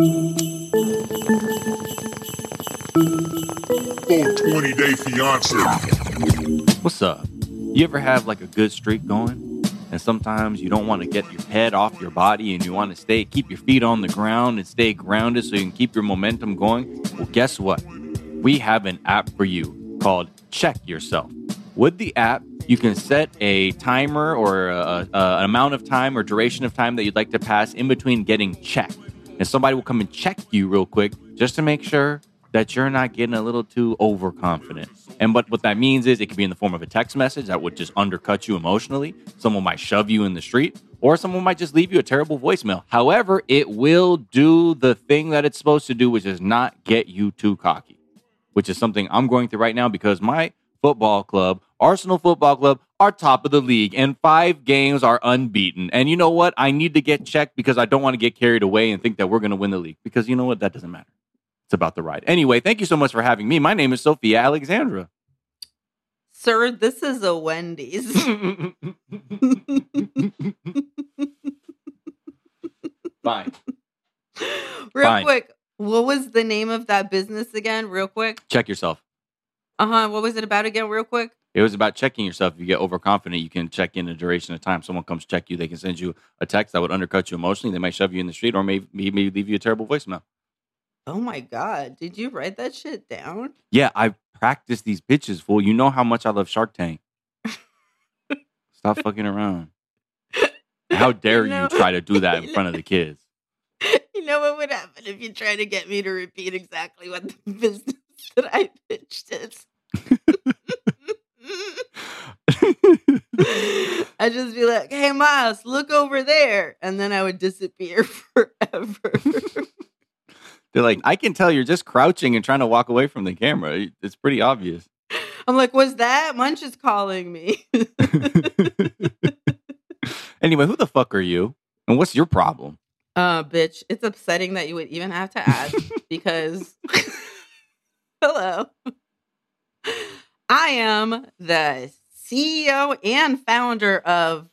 Full 20 day fiance. What's up? You ever have like a good streak going? And sometimes you don't want to get your head off your body and you want to stay, keep your feet on the ground and stay grounded so you can keep your momentum going? Well, guess what? We have an app for you called Check Yourself. With the app, you can set a timer or an amount of time or duration of time that you'd like to pass in between getting checked. And somebody will come and check you real quick just to make sure that you're not getting a little too overconfident. And what, what that means is it could be in the form of a text message that would just undercut you emotionally. Someone might shove you in the street, or someone might just leave you a terrible voicemail. However, it will do the thing that it's supposed to do, which is not get you too cocky, which is something I'm going through right now because my football club, Arsenal Football Club, are top of the league and five games are unbeaten. And you know what? I need to get checked because I don't want to get carried away and think that we're going to win the league because you know what? That doesn't matter. It's about the ride. Anyway, thank you so much for having me. My name is Sophia Alexandra. Sir, this is a Wendy's. Fine. real Fine. quick, what was the name of that business again? Real quick. Check yourself. Uh huh. What was it about again? Real quick. It was about checking yourself. If you get overconfident, you can check in a duration of time. Someone comes check you, they can send you a text that would undercut you emotionally. They might shove you in the street or maybe, maybe leave you a terrible voicemail. Oh my God. Did you write that shit down? Yeah, I practiced these pitches, fool. You know how much I love Shark Tank. Stop fucking around. How dare know- you try to do that in front of the kids? You know what would happen if you try to get me to repeat exactly what the business that I pitched is? I'd just be like, hey, Miles, look over there. And then I would disappear forever. They're like, I can tell you're just crouching and trying to walk away from the camera. It's pretty obvious. I'm like, was that? Munch is calling me. anyway, who the fuck are you? And what's your problem? Uh, bitch, it's upsetting that you would even have to ask because, hello, I am the CEO and founder of.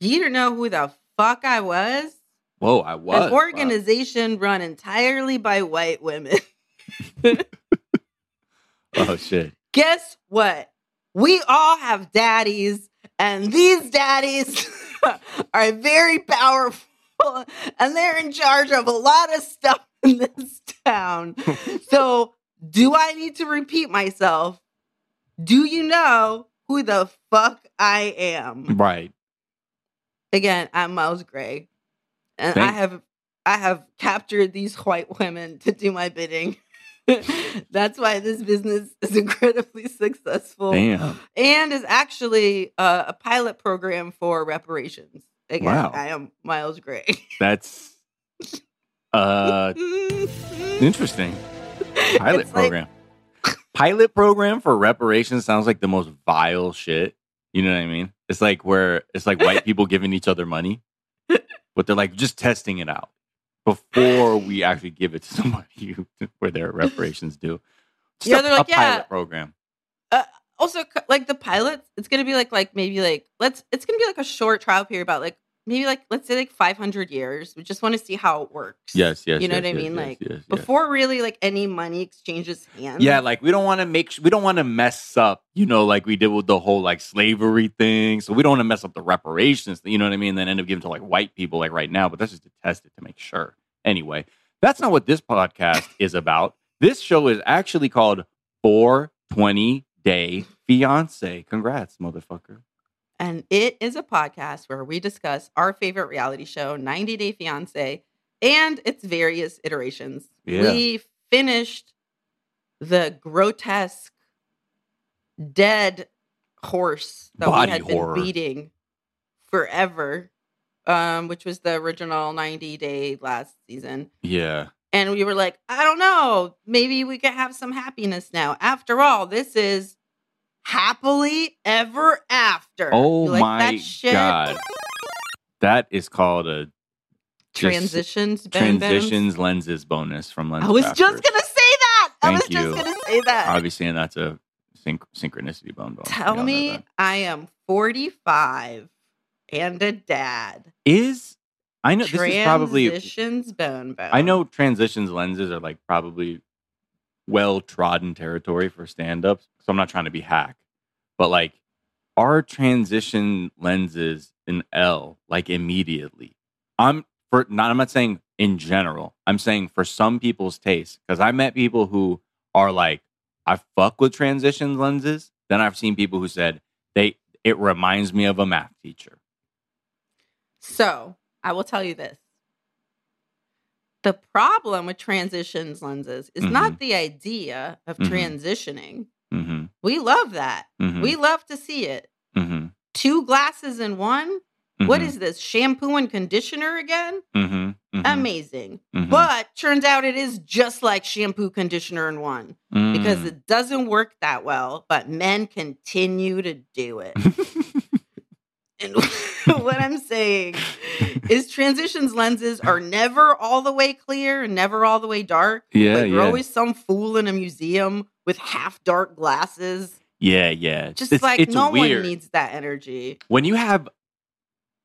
You don't know who the fuck I was? Whoa, I was. An organization run entirely by white women. Oh shit. Guess what? We all have daddies, and these daddies are very powerful, and they're in charge of a lot of stuff in this town. so, do I need to repeat myself? Do you know who the fuck I am? Right. Again, I'm Miles Gray, and I have I have captured these white women to do my bidding. That's why this business is incredibly successful Damn. and is actually uh, a pilot program for reparations. Again, Wow. I am Miles Gray. That's uh interesting. Pilot It's like- program. Pilot program for reparations sounds like the most vile shit. You know what I mean? It's like where it's like white people giving each other money, but they're like just testing it out before we actually give it to somebody who, where their reparations due. Just Yeah, a- they're like, a yeah. pilot program. also, like the pilots, it's gonna be like like maybe like let's it's gonna be like a short trial period about like maybe like let's say like 500 years. We just want to see how it works. Yes, yes. You know yes, what I yes, mean? yes, Like, before really like any money exchanges hands. Yeah, like we don't want to make we don't want to mess up, you know, like we did with the whole like slavery thing. So we don't want to mess up the reparations, you know what I mean? Then end up giving to like white people like right now, but that's just to test it to make sure. Anyway, that's not what this podcast is about. This show is actually called 420 Day Fiance. Congrats, motherfucker. And it is a podcast where we discuss our favorite reality show, 90 Day Fiance, and its various iterations. Yeah. We finished the grotesque dead horse that Body we had horror. been beating forever, um, which was the original 90 Day last season. Yeah. And we were like, I don't know, maybe we could have some happiness now. After all, this is happily ever after. Oh like my that shit? god. That is called a Transitions, Ben transitions lenses bonus from Lens I was Crafters. just gonna say that. Thank I was just gonna say that. obviously, and that's a synch- synchronicity bone all Tell me. I am 45 and a dad. is I know this is probably transitions bone bone. I know transitions lenses are like probably well trodden territory for stand ups. So I'm not trying to be hack, but like our transition lenses in L like immediately? I'm for not I'm not saying in general. I'm saying for some people's taste because I met people who are like I fuck with transition lenses. Then I've seen people who said they it reminds me of a math teacher. So I will tell you this. The problem with transitions lenses is Mm-hmm. not the idea of Mhm. transitioning. Mm-hmm. We love that. Mm-hmm. We love to see it. mm-hmm. Two glasses in one. What is this? Shampoo and conditioner again? mm-hmm. mm-hmm. Amazing. But turns out it is just like shampoo, conditioner in one because Mm. it doesn't work that well, but men continue to do it. And what I'm saying is transitions lenses are never all the way clear and never all the way dark. yeah, like, yeah, you're always some fool in a museum with half dark glasses. yeah, yeah. Just It's- like it's no weird. one needs that energy. when you have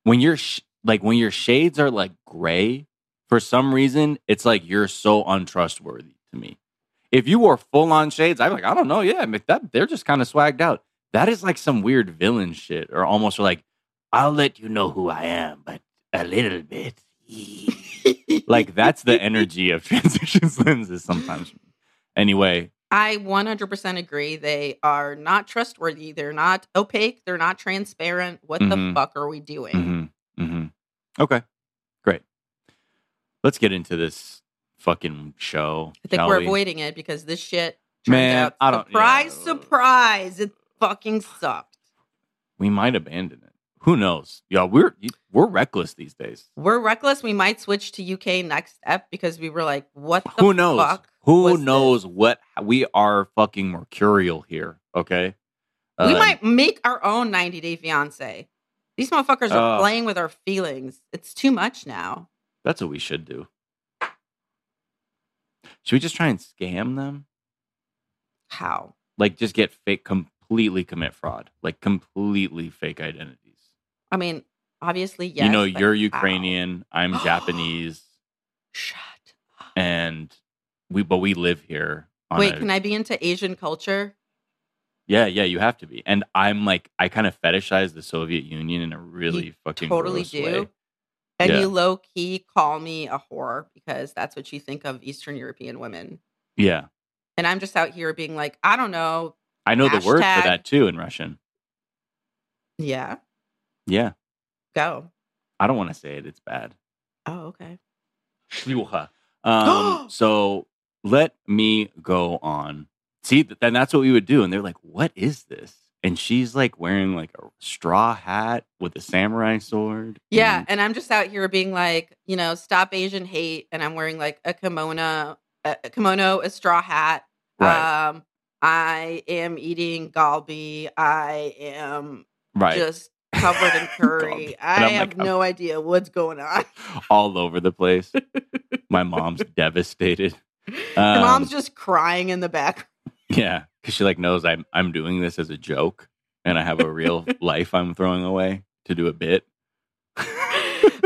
when you're sh- like when your shades are like gray for some reason it's like you're so untrustworthy to me if you wore full on shades I'm like i don't know yeah I mean, that they're just kind of swagged out that is like some weird villain shit or almost like i'll let you know who i am but a little bit like that's the energy of transitions lenses sometimes anyway I 100% agree. They are not trustworthy. They're not opaque. They're not transparent. What the Mhm. fuck are we doing? Mm-hmm. Mm-hmm. Okay. Great. Let's get into this fucking show. I think we're we? avoiding it because this shit Man, out. I don't- surprise, yeah. surprise! It fucking sucked. We might abandon it. Who knows? Yeah, we're we're reckless these days. We're reckless. We might switch to UK next ep because we were like, "What the Who knows? fuck?" Who knows what we are fucking mercurial here? Okay. we Uh, might make our own 90 Day Fiance. These motherfuckers are Uh. playing with our feelings. It's too much now. That's what we should do. Should we just try and scam them? How? Like, just get fake, completely commit fraud, like completely fake identities. I mean, obviously, yes. you know, you're how? Ukrainian, I'm Japanese, Shut. up. and we but we live here. on Wait, a- can I be into Asian culture? Yeah, yeah, you have to be. And I'm like, I kind of fetishize the Soviet Union in a really fucking totally do. way. And Yeah. you low key call me a whore because that's what you think of Eastern European women. Yeah, And I'm just out here being like, I don't know. I know the word for that too in Russian. Yeah, Yeah, go. I don't want to say it; it's bad. Oh, okay. Um, so let me go on. See, then that's what we would do. And they're like, "What is this?" And she's like wearing like a straw hat with a samurai sword. Yeah. and- And I'm just out here being like, you know, stop Asian hate. And I'm wearing like a kimono, a a kimono, a straw hat. Right. Um, I am eating galbi. I am right. just covered in curry. I I'm have like, no idea what's going on. all over the place. My mom's devastated. My Um, mom's just crying in the back. Yeah, because she like knows I'm I'm doing this as a joke, and I have a real life I'm throwing away to do a bit.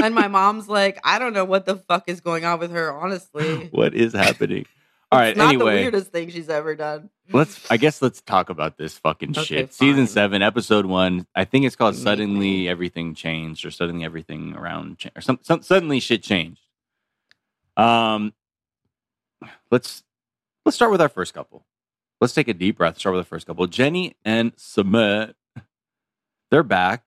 and my mom's like, I don't know what the fuck is going on with her, honestly. what is happening? All right. It's not the Anyway, weirdest thing she's ever done. let's. I guess let's talk about this fucking Okay, shit. Season seven, episode one. I think it's called "Suddenly Everything Changed" or "Suddenly Everything Around," or some, some suddenly shit changed. Um, let's let's start with our first couple. Let's take a deep breath. Start with the first couple. Jenny and Sumit. They're back.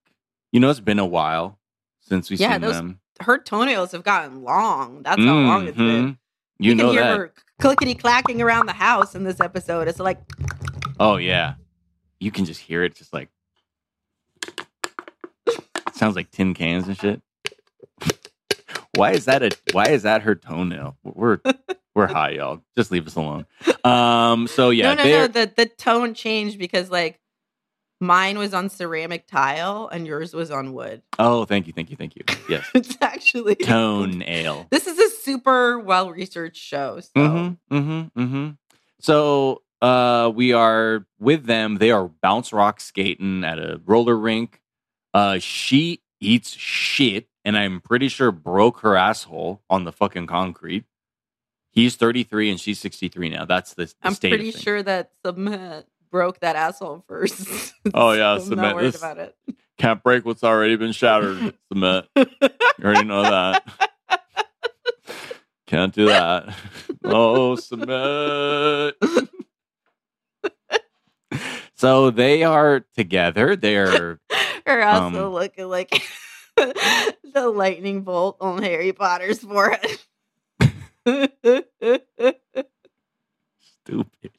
You know, it's been a while since we've Yeah, seen those them. Her toenails have gotten long. That's how long it's been. Mhm. You, know can hear that. her clickety clacking around the house in this episode. It's like, Oh yeah, you can just hear it, just like it sounds like tin cans and shit. Why is that a? Why is that her toenail? We're we're high, y'all. Just leave us alone. Um. So yeah, no, no, no. The the tone changed because like mine was on ceramic tile and yours was on wood. Oh, thank you, thank you, thank you. Yes, It's actually toenail. This is a super well researched show. So Mm-hmm. Mm-hmm. Mm-hmm. So uh we are with them. They are bounce rock skating at a roller rink. Uh she eats shit and I'm pretty sure broke her asshole on the fucking concrete. He's 33 and she's 63 now. That's the, the I'm pretty sure that Sumit broke that asshole first. Oh, yeah, I'm Sumit, not worried this- about it. Can't break what's already been shattered. Cement. You already know that. Can't do that. Oh, cement. so they are together. They're Her also Um, looking like the lightning bolt on Harry Potter's forehead. stupid.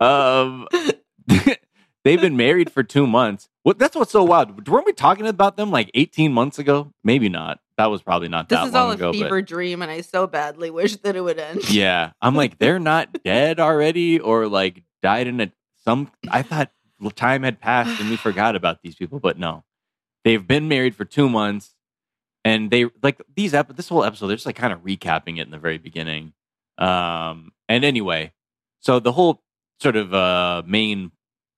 Um, they've been married for two months. What? That's what's so wild. Weren't we talking about them like 18 months ago? Maybe not. That was probably not this that is all a ago. but- fever dream, and I so badly wish that it would end. Yeah, I'm like they're not dead already, or like died in a some. I thought time had passed and we forgot about these people, but no, they've been married for two months, and they like these ep- this whole episode. They're just like kind of recapping it in the very beginning. Um, and anyway, so the whole sort of uh main,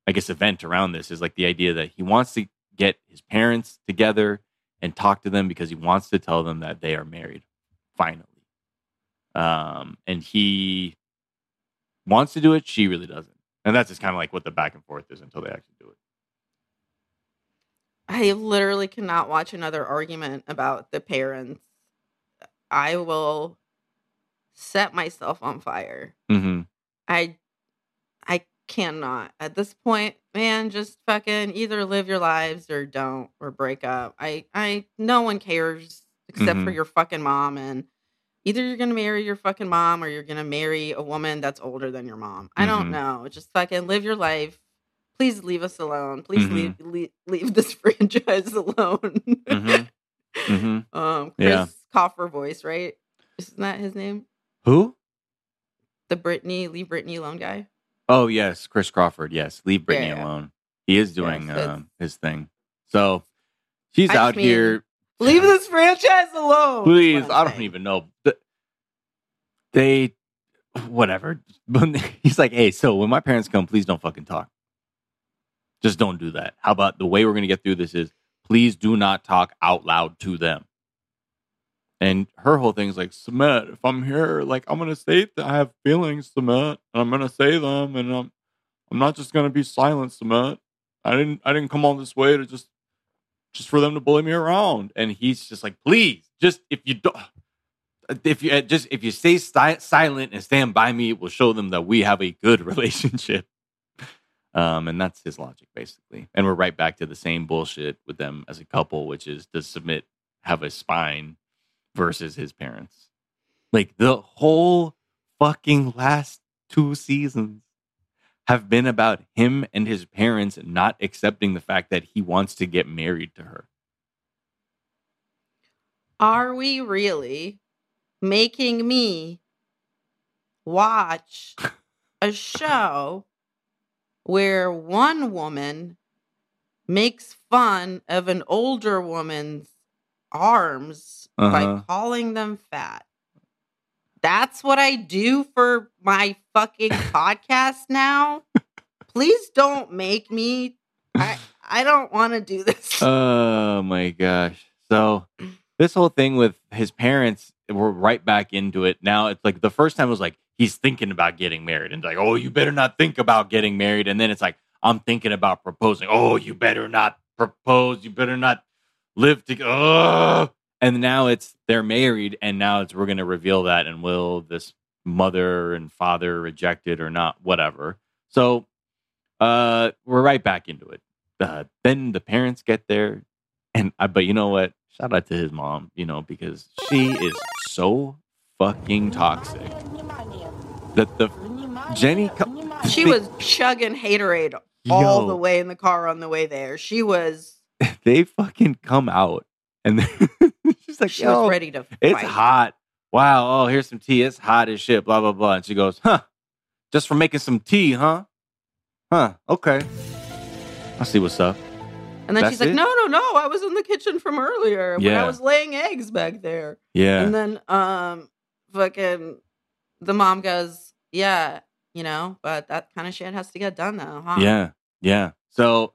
I guess, event around this is like the idea that he wants to get his parents together and talk to them because he wants to tell them that they are married finally um, and he wants to do it. She really doesn't, and that's just kind of like what the back and forth is until they actually do it. I literally cannot watch another argument about the parents. I will set myself on fire. Mm-hmm. I I cannot. At this point, man, just fucking either live your lives or don't or break up. I I no one cares except for Mhm. your fucking mom and either you're to marry your fucking mom or you're to marry a woman that's older than your mom. I don't Mhm. know. Just fucking live your life. Please leave us alone. Please Mhm. leave, leave leave this franchise alone. Mhm. Mm-hmm. um Chris Yeah. Crocker voice, right? Isn't that his name? Who? The Britney, leave Britney alone guy. Oh yes, Chris Crocker. Yes, leave Brittany Yeah. alone. He is doing Yes, um, his thing. So she's I out mean, here. Leave this franchise alone. Please, I'm don't even know. They, whatever. But he's like, hey, so when my parents come, please don't fucking talk. Just don't do that. How about the way we're gonna get through this is please do not talk out loud to them. And her whole thing is like, Sumit, if I'm here, like I'm gonna say that I have feelings, Sumit, and I'm gonna say them, and I'm I'm not just gonna be silent, Sumit. I didn't I didn't come all this way to just just for them to bully me around. And he's just like, please, just if you don't if you uh, just if you stay si- silent and stand by me, it will show them that we have a good relationship. Um, and that's his logic basically. And we're right back to the same bullshit with them as a couple, which is does Sumit have a spine versus his parents. Like the whole fucking last two seasons have been about him and his parents not accepting the fact that he wants to get married to her. Are we really making me watch a show where one woman makes fun of an older woman's arms by Uh-huh. calling them fat? That's what I do for my fucking podcast now. Please don't make me. I I don't want to do this. Oh my gosh. So this whole thing with his parents, we're right back into it. Now it's like the first time was like he's thinking about getting married and like, oh, you better not think about getting married. And then it's like, I'm thinking about proposing. Oh, you better not propose. You better not live together. And now it's they're married, and now it's we're gonna reveal that and will this mother and father reject it or not, whatever. So uh we're right back into it. Uh, then the parents get there and I, but you know what? Shout out to his mom, you know, because she is so fucking toxic. That the Jenny, co- She was chugging haterade all Yo. the way in the car on the way there. She was They fucking come out, and she's like, she was ready to it's hot. Wow. Oh, here's some tea. It's hot as shit. Blah blah blah." And she goes, "Huh? Just for making some tea, huh? Huh? Okay. I'll see what's up." And then That's she's like, it? "No, no, no! I was in the kitchen from earlier when Yeah. I was laying eggs back there." Yeah. And then, um, fucking, the mom goes, "Yeah, you know, but that kind of shit has to get done though, huh?" Yeah, yeah. So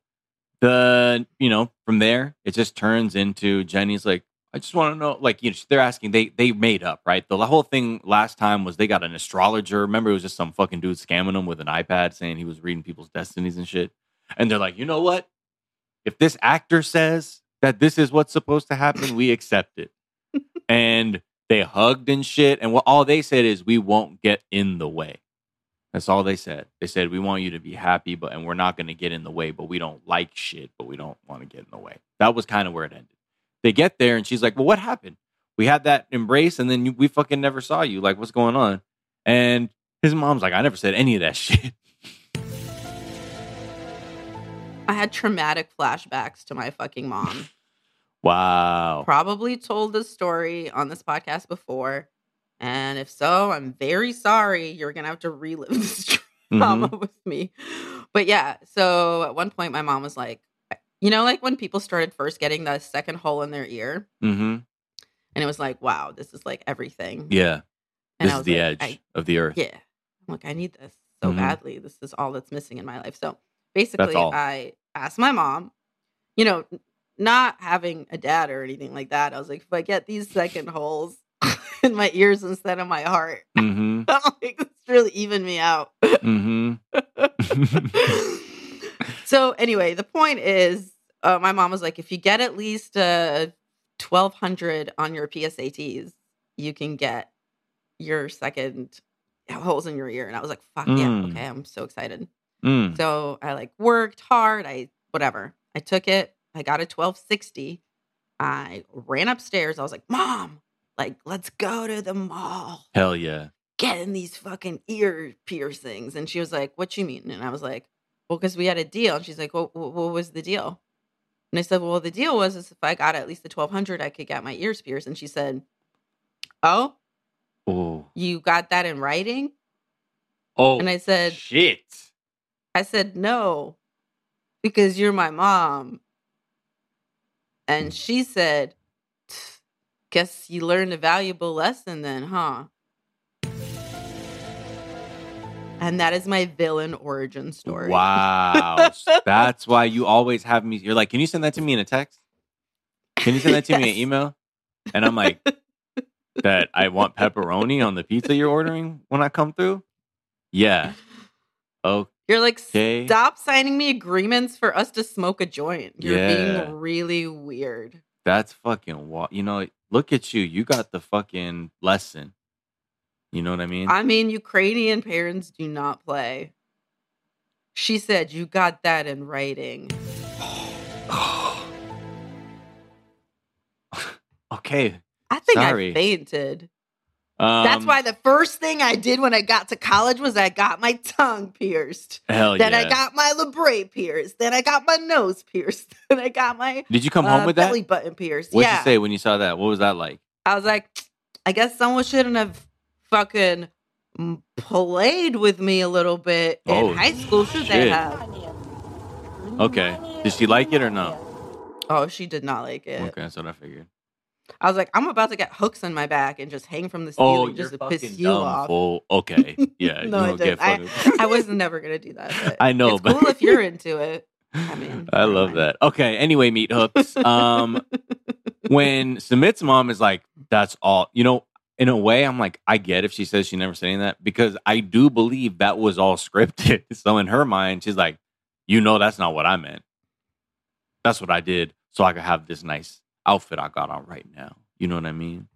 the you know from there it just turns into Jenny's like I just want to know like you know they're asking they they made up right? The whole thing last time was they got an astrologer. Remember it was just some fucking dude scamming them with an iPad saying he was reading people's destinies and shit? And they're like you know what? If this actor says that this is what's supposed to happen we accept it. And they hugged and shit. And what all they said is we won't get in the way that's all they said. They said we want you to be happy, but and we're not going to get in the way, but we don't like shit, but we don't want to get in the way. That was kind of where it ended. They get there and she's like, "Well, what happened? We had that embrace, and then you, we fucking never saw you. Like, what's going on?" And his mom's like, "I never said any of that shit." I had traumatic flashbacks to my fucking mom. Wow. Probably told this story on this podcast before. And if so, I'm very sorry. You're going to have to relive this trauma Mhm. with me. But yeah, so at one point, my mom was like, you know, like when people started first getting the second hole in their ear, Mm-hmm. and it was like, wow, this is like everything. Yeah. and this I is was the like, edge of the earth. yeah. I'm like, I need this so Mhm. badly. This is all that's missing in my life. So basically. I asked my mom, you know, not having a dad or anything like that. I was like, if I get these second holes in my ears instead of my heart, Mm-hmm. Like, it's really even me out. Mm-hmm. so anyway, the point is, uh, my mom was like, if you get at least uh, 1200 on your PSATs, you can get your second holes in your ear. And I was like, fuck yeah. Mm. Okay. I'm so excited. mm. So I like worked hard. I, whatever. I took it. I got a 1260. I ran upstairs. I was like, mom, like, let's go to the mall Hell yeah. getting these fucking ear piercings. And she was like, What you mean? And I was like, Well, because we had a deal. And she's like, well, what was the deal? And I said, Well, the deal was is if I got at least the 1200, I could get my ears pierced. And she said, Oh, Oh. you got that in writing? Oh. And I said, shit. I said, No, because you're my mom. And mm. she said, Guess you learned a valuable lesson then, huh? And that is my villain origin story. Wow. That's why you always have me. You're like, can you send that to me in a text? Can you send that to me in an email? And I'm like, that I want pepperoni on the pizza you're ordering when I come through? Yeah. Oh, You're like, stop signing me agreements for us to smoke a joint. You're Yeah. being really weird. that's fucking wa You know, look at you. You got the fucking lesson. You know what I mean? I mean, Ukrainian parents do not play. She said, You got that in writing. okay. I think Sorry. I fainted. Um, That's why the first thing I did when I got to college was I got my tongue pierced. Hell Then yeah. I got my labret pierced. Then I got my nose pierced. Then I got my Did you come uh, home with that? belly button pierced. What'd yeah. you say when you saw that? What was that like? I was like, I guess someone shouldn't have fucking played with me a little bit in Oh, high school, should shit. they have? Okay. Did she like it or no? Oh, she did not like it. Okay, that's what I figured. I was like, I'm about to get hooks in my back and just hang from the Oh, ceiling you're just to piss you off. fool. Okay, yeah, No, I you don't get didn't. I- I was never gonna do that. But I know, it's but- cool if you're into it. I mean, I love mind. that. Okay, anyway, meat hooks. Um, when Sumit's mom is like, "That's all," you know. In a way, I'm like, I get if she says she never said any that because I do believe that was all scripted. So in her mind, she's like, you know, that's not what I meant. That's what I did so I could have this nice outfit I got on right now. You know what I mean?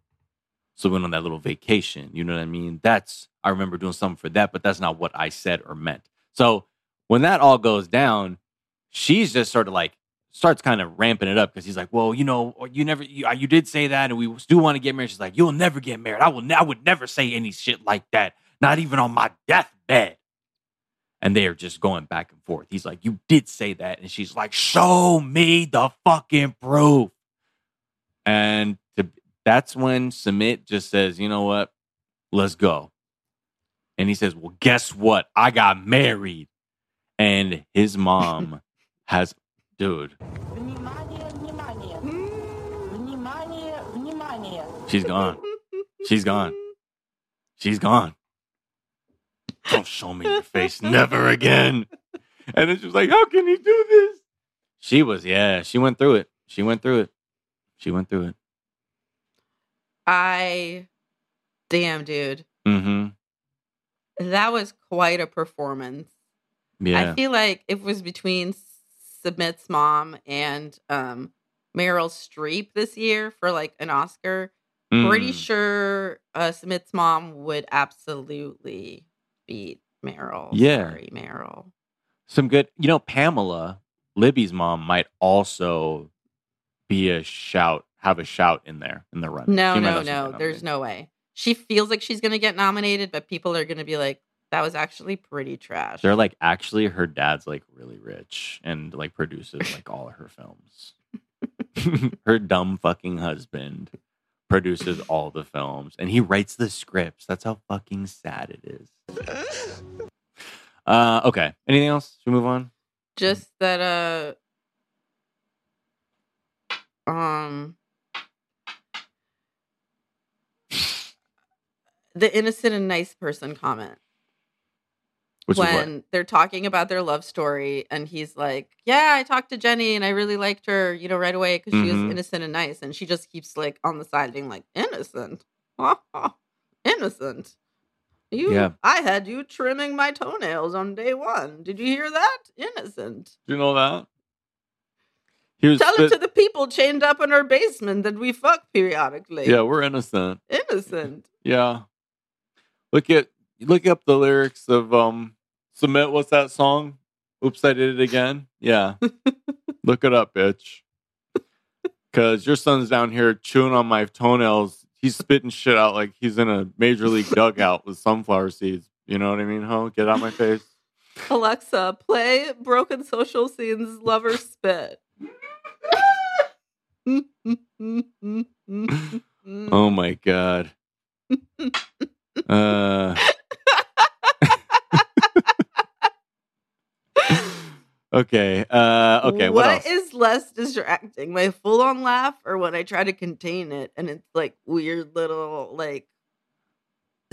So we went on that little vacation. You know what I mean? That's I remember doing something for that, but that's not what I said or meant. So when that all goes down, she's just sort of like starts kind of ramping it up because he's like, "Well, you know, you never, you, you did say that, and we do want to get married." She's like, "You'll never get married. I will. I would never say any shit like that, not even on my deathbed." And they are just going back and forth. He's like, "You did say that," and she's like, "Show me the fucking proof." And to, that's when Sumit just says, you know what? Let's go. And he says, well, guess what? I got married. And his mom has, dude. She's gone. She's gone. She's gone. Don't show me your face. Never again. And then she was like, How can he do this? She was, yeah, she went through it. She went through it. She went through it. I, damn, dude, Mm-hmm. that was quite a performance. Yeah. I feel like if it was between Sumit's mom and um, Meryl Streep this year for like an Oscar, pretty Mm. sure uh, Sumit's mom would absolutely beat Meryl. Yeah. Sorry, Meryl. Some good, you know, Pamela, Libby's mom, might also be a shout, have a shout in there in the run. No, She no, no. There's no way. She feels like she's going to get nominated, but people are going to be like, that was actually pretty trash. They're like, actually, her dad's like really rich and like produces like all of her films. her dumb fucking husband produces all the films and he writes the scripts. That's how fucking sad it is. Uh, okay. Anything else? Should we move on? just that uh um the innocent and nice person comment Which is when what? they're talking about their love story and he's like yeah i talked to jenny and i really liked her you know right away because she was Mhm. innocent and nice and she just keeps like on the side being like innocent innocent you Yeah. i had you trimming my toenails on day one did you hear that innocent Do you know that? He was Tell it to the people chained up in our basement that we fuck periodically. Yeah, we're innocent. Innocent. Yeah. Look at look up the lyrics of um Submit what's that song? Oops, I did it again. Yeah. look it up, bitch. Cause your son's down here chewing on my toenails. He's spitting shit out like he's in a major league dugout with sunflower seeds. You know what I mean, ho? Get out my face. Alexa, play Broken Social Scenes Lover Spit. Oh my god. Uh Okay. Uh okay, what, else? is less distracting? My full on laugh or when I try to contain it and it's like weird little like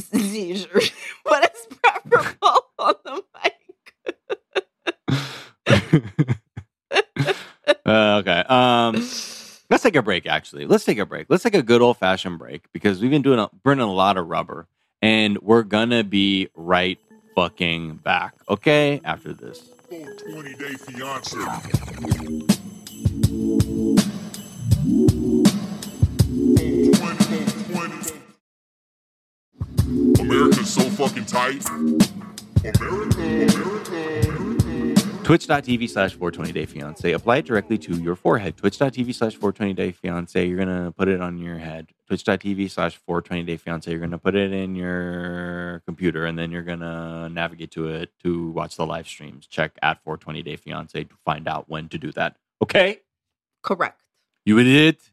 seizure? what is preferable on the mic? uh, okay. Um let's take a break actually. Let's take a break. Let's take a good old fashioned break because we've been doing a, burning a lot of rubber and we're gonna be right fucking back. Okay? After this. 420 day fiance. America's so fucking tight. America, America. Twitch.tv slash 420 day fiance. Apply it directly to your forehead. Twitch.tv slash 420 day fiance. You're going to put it on your head. Twitch.tv slash 420 day fiance. You're going to put it in your computer and then you're going to navigate to it to watch the live streams. Check at 420 day fiance to find out when to do that. Okay? Correct. You idiot.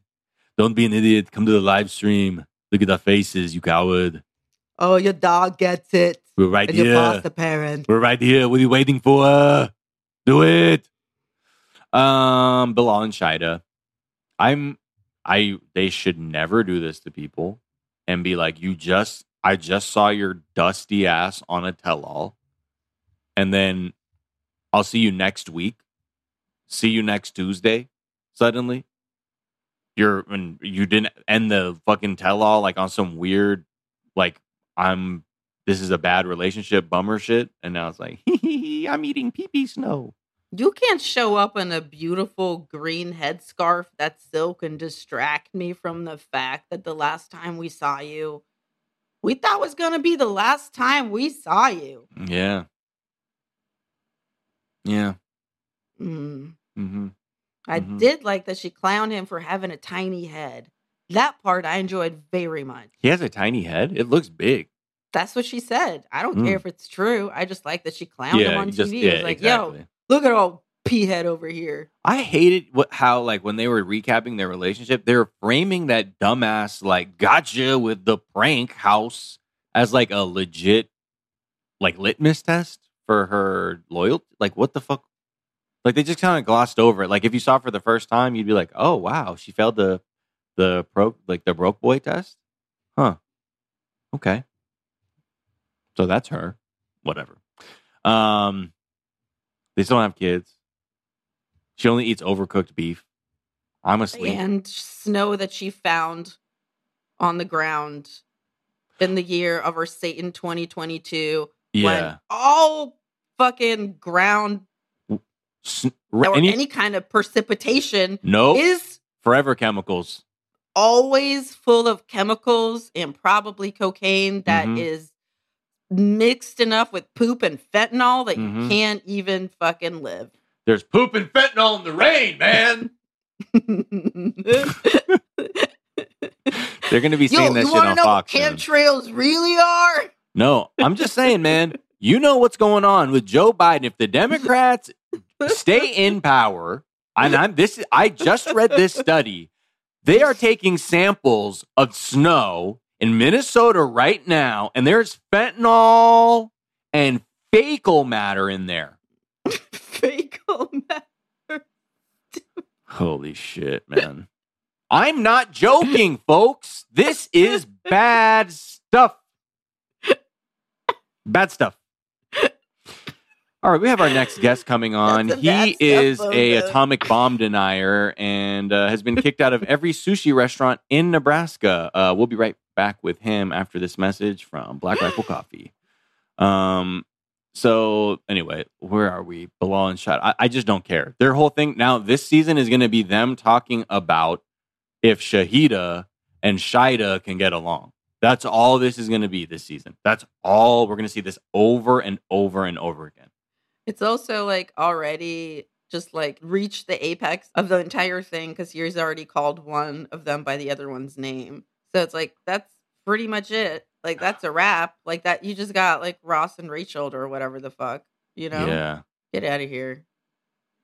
Don't be an idiot. Come to the live stream. Look at the faces, you coward. Oh, your dog gets it. We're right And your foster parent. We're right here. What are you waiting for? Do it. Um, Bilal and Shaeeda. I'm I they should never do this to people and be like, you just I just saw your dusty ass on a tell-all. And then I'll see you next week. See you next Tuesday, suddenly. You're and you didn't end the fucking tell-all like on some weird like I'm this is a bad relationship bummer shit. And now it's like, I'm eating pee pee snow. You can't show up in a beautiful green headscarf that's silk and distract me from the fact that the last time we saw you, we thought was going to be the last time we saw you. Yeah. Yeah. Mm. hmm I Mhm. did like that she clowned him for having a tiny head. That part I enjoyed very much. He has a tiny head. It looks big. That's what she said. I don't Mm. care if it's true. I just like that she clowned him on you TV. Yeah. was like, exactly. yo, look at all pea head over here. I hated what how like when they were recapping their relationship, they were framing that dumbass like gotcha with the prank house as like a legit like litmus test for her loyalty. Like what the fuck? Like they just kind of glossed over it. Like if you saw it for the first time, you'd be like, oh wow, she failed the the pro like the broke boy test. Huh. Okay. So that's her. Whatever. Um they still don't have kids. She only eats overcooked beef. I'm asleep. and snow that she found on the ground in the year of her Satan 2022 yeah. when all fucking ground S- or any, any, kind of precipitation nope. is Forever chemicals. always full of chemicals and probably cocaine that Mhm. is mixed enough with poop and fentanyl that Mhm. you can't even fucking live. There's poop and fentanyl in the rain, man. They're gonna be Yo, seeing that you shit to on know Fox. what chemtrails really are? No, I'm just saying, man. You know what's going on with Joe Biden. If the Democrats stay in power, and I'm this, I just read this study. They are taking samples of snow in Minnesota right now, and there's fentanyl and fecal matter in there. Fecal matter. Holy shit, man. I'm not joking, folks. This is bad stuff. Bad stuff. All right, we have our next guest coming on. A He is a though. atomic bomb denier and uh, has been kicked out of every sushi restaurant in Nebraska. Uh, we'll be right back with him after this message from Black Rifle Coffee. Um, so anyway, where are we? Bilal and Shot. I, I just don't care. Their whole thing now this season is going to be them talking about if Shahida and Shaeeda can get along. That's all this is going to be this season. That's all we're going to see this over and over and over again. It's also like already just like reached the apex of the entire thing because he's already called one of them by the other one's name. So it's like that's pretty much it. Like that's a wrap. Like that you just got like Ross and Rachel or whatever the fuck. You know? Yeah, Get out of here.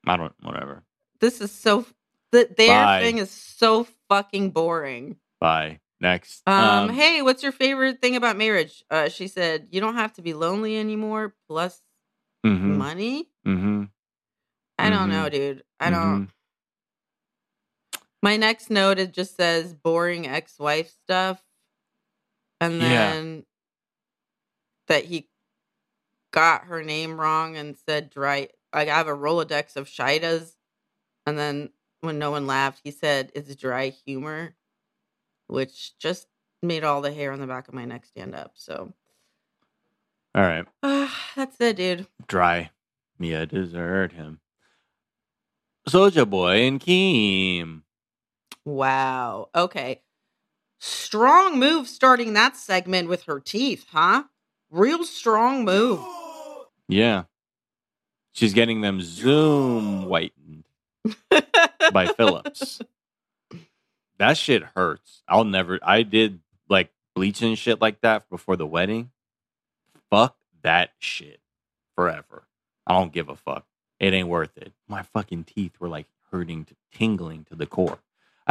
I don't. Whatever. This is so the, their Bye. thing is so fucking boring. Bye. Next. Um, hey, what's your favorite thing about marriage? Uh, she said, You don't have to be lonely anymore, plus mhm, money. mhm, I don't Mhm. know, dude. I don't. My next note it just says boring ex-wife stuff, and Yeah. then that he got her name wrong and said dry. Like I have a rolodex of Shaeedas, and then when no one laughed, he said it's dry humor, which just made all the hair on the back of my neck stand up. So All right. that's it, dude. Dry. Mia desert him. Soja Boy and Keem. Wow. Okay. Strong move starting that segment with her teeth, huh? Real strong move. Yeah. She's getting them zoom whitened by Philips. That shit hurts. I'll never I did like bleaching shit like that before the wedding. Fuck that shit. Forever. I don't give a fuck. It ain't worth it. My fucking teeth were like hurting to tingling to the core.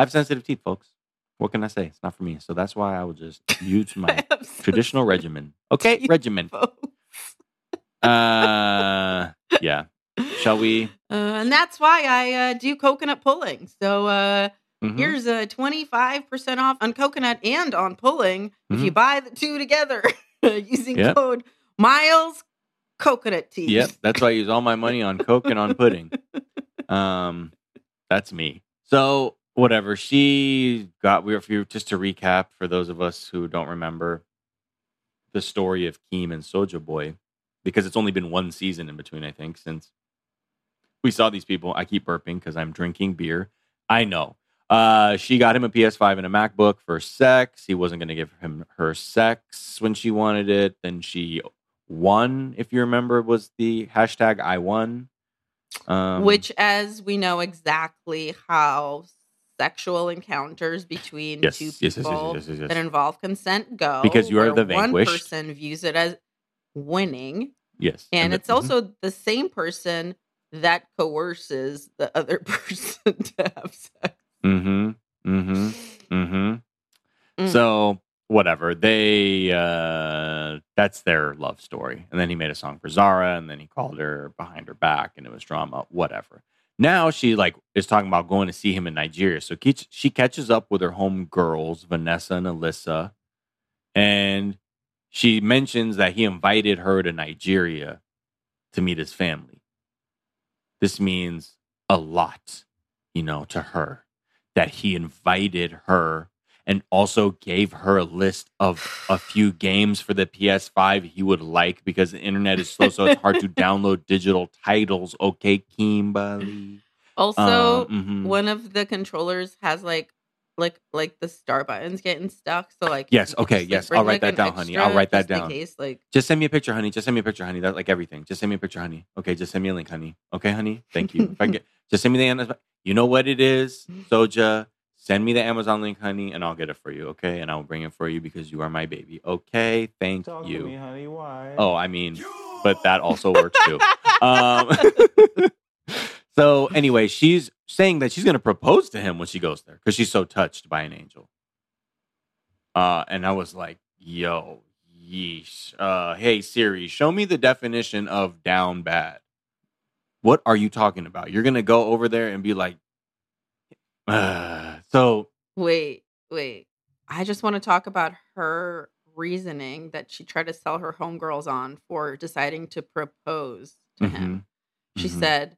I have sensitive teeth, folks. What can I say? It's not for me. So that's why I will just use my I have some traditional regimen. Okay, teeth, regimen. folks. Uh yeah. Shall we? Uh, and that's why I uh, do coconut pulling. So uh, Mhm. here's a 25% off on coconut and on pulling if you buy the two together using Mm-hmm. Yep. code Miles Coconut Teeth. Yep, that's why I use all my money on Coke and on pudding. Um, that's me. So whatever. She got. We you just to recap for those of us who don't remember the story of Keem and Soja Boy, because it's only been one season in between. I think since we saw these people. I keep burping because I'm drinking beer. I know. Uh, she got him a PS5 and a MacBook for sex. He wasn't going to give him her sex when she wanted it. Then she won, if you remember, was the hashtag I won. Um, Which, as we know exactly how sexual encounters between yes, two people yes, yes, that involve consent go. Because you are the One vanquished. person views it as winning, yes, and the- it's also the same person that coerces the other person to have sex. Mhm, mhm, mhm. Mm. So whatever they uh that's their love story and then he made a song for zara and then he called her behind her back and it was drama whatever now she like is talking about going to see him in nigeria. So she catches up with her home girls vanessa and alyssa and she mentions that he invited her to nigeria to meet his family. This means a lot, you know, to her that he invited her and also gave her a list of a few games for the PS5 he would like because the internet is slow, so it's hard to download digital titles. Okay, Kimberly. Also, Um, mhm. one of the controllers has like like like the star buttons getting stuck. So like Yes, okay, just, yes, bring, I'll write like, that down, honey. I'll write that down. case, like Just send me a picture, honey. Just send me a picture, honey. That's like everything. Just send me a picture, honey. Okay, just send me a link, honey. Okay, honey. Thank you. If I get, just send me the Amazon. You know what it is, Soja. Send me the Amazon link, honey, and I'll get it for you. Okay, and I'll bring it for you because you are my baby. Okay, thank Talk you. to me, honey. Why? Oh, I mean, but that also works too. Um, so anyway, she's saying that she's going to propose to him when she goes there because she's so touched by an angel. Uh, and I was like, "Yo, yeesh. Uh, hey Siri, show me the definition of down bad. What are you talking about? You're going to go over there and be like, uh, so wait, wait. I just want to talk about her reasoning that she tried to sell her homegirls on for deciding to propose to him. She mhm, said,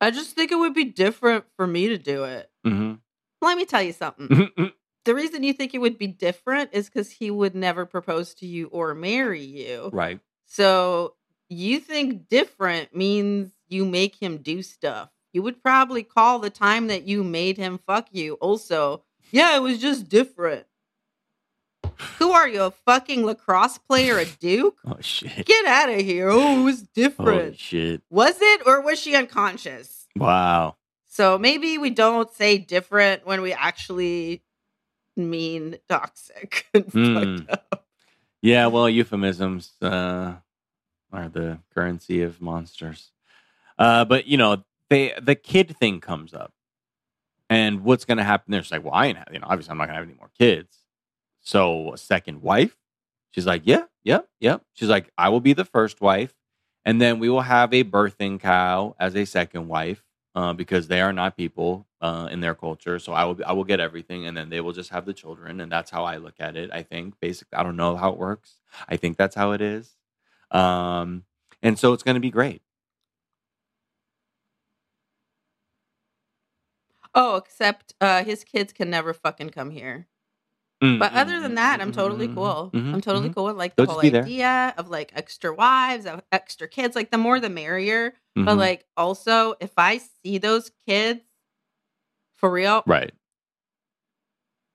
I just think it would be different for me to do it. mhm, Let me tell you something. the reason you think it would be different is because he would never propose to you or marry you. right. So you think different means you make him do stuff. You would probably call the time that you made him fuck you also, yeah, it was just different. Who are you, a fucking lacrosse player, a duke? Oh shit. Get out of here. Oh, it was different. shit. Was it or was she unconscious? Wow. So maybe we don't say different when we actually mean toxic Mm. Yeah, well, euphemisms uh, are the currency of monsters. Uh, but you know, they the kid thing comes up, and what's going to happen? There's like, well, I ain't, you know, obviously I'm not going to have any more kids. So a second wife? She's like, yeah, yep, yep. She's like, I will be the first wife, and then we will have a birthing cow as a second wife. Uh, because they are not people uh, in their culture, so I will I will get everything, and then they will just have the children, and that's how I look at it. I think basically, I don't know how it works. I think that's how it is, um, and so it's going to be great. Oh, except uh, his kids can never fucking come here. Mm, But mm, other than mm, that, mm, I'm totally cool. mhm, I'm totally mhm. cool with like the They'll whole idea of like extra wives, of extra kids. Like the more the merrier. But Mhm. like also, if I see those kids for real right,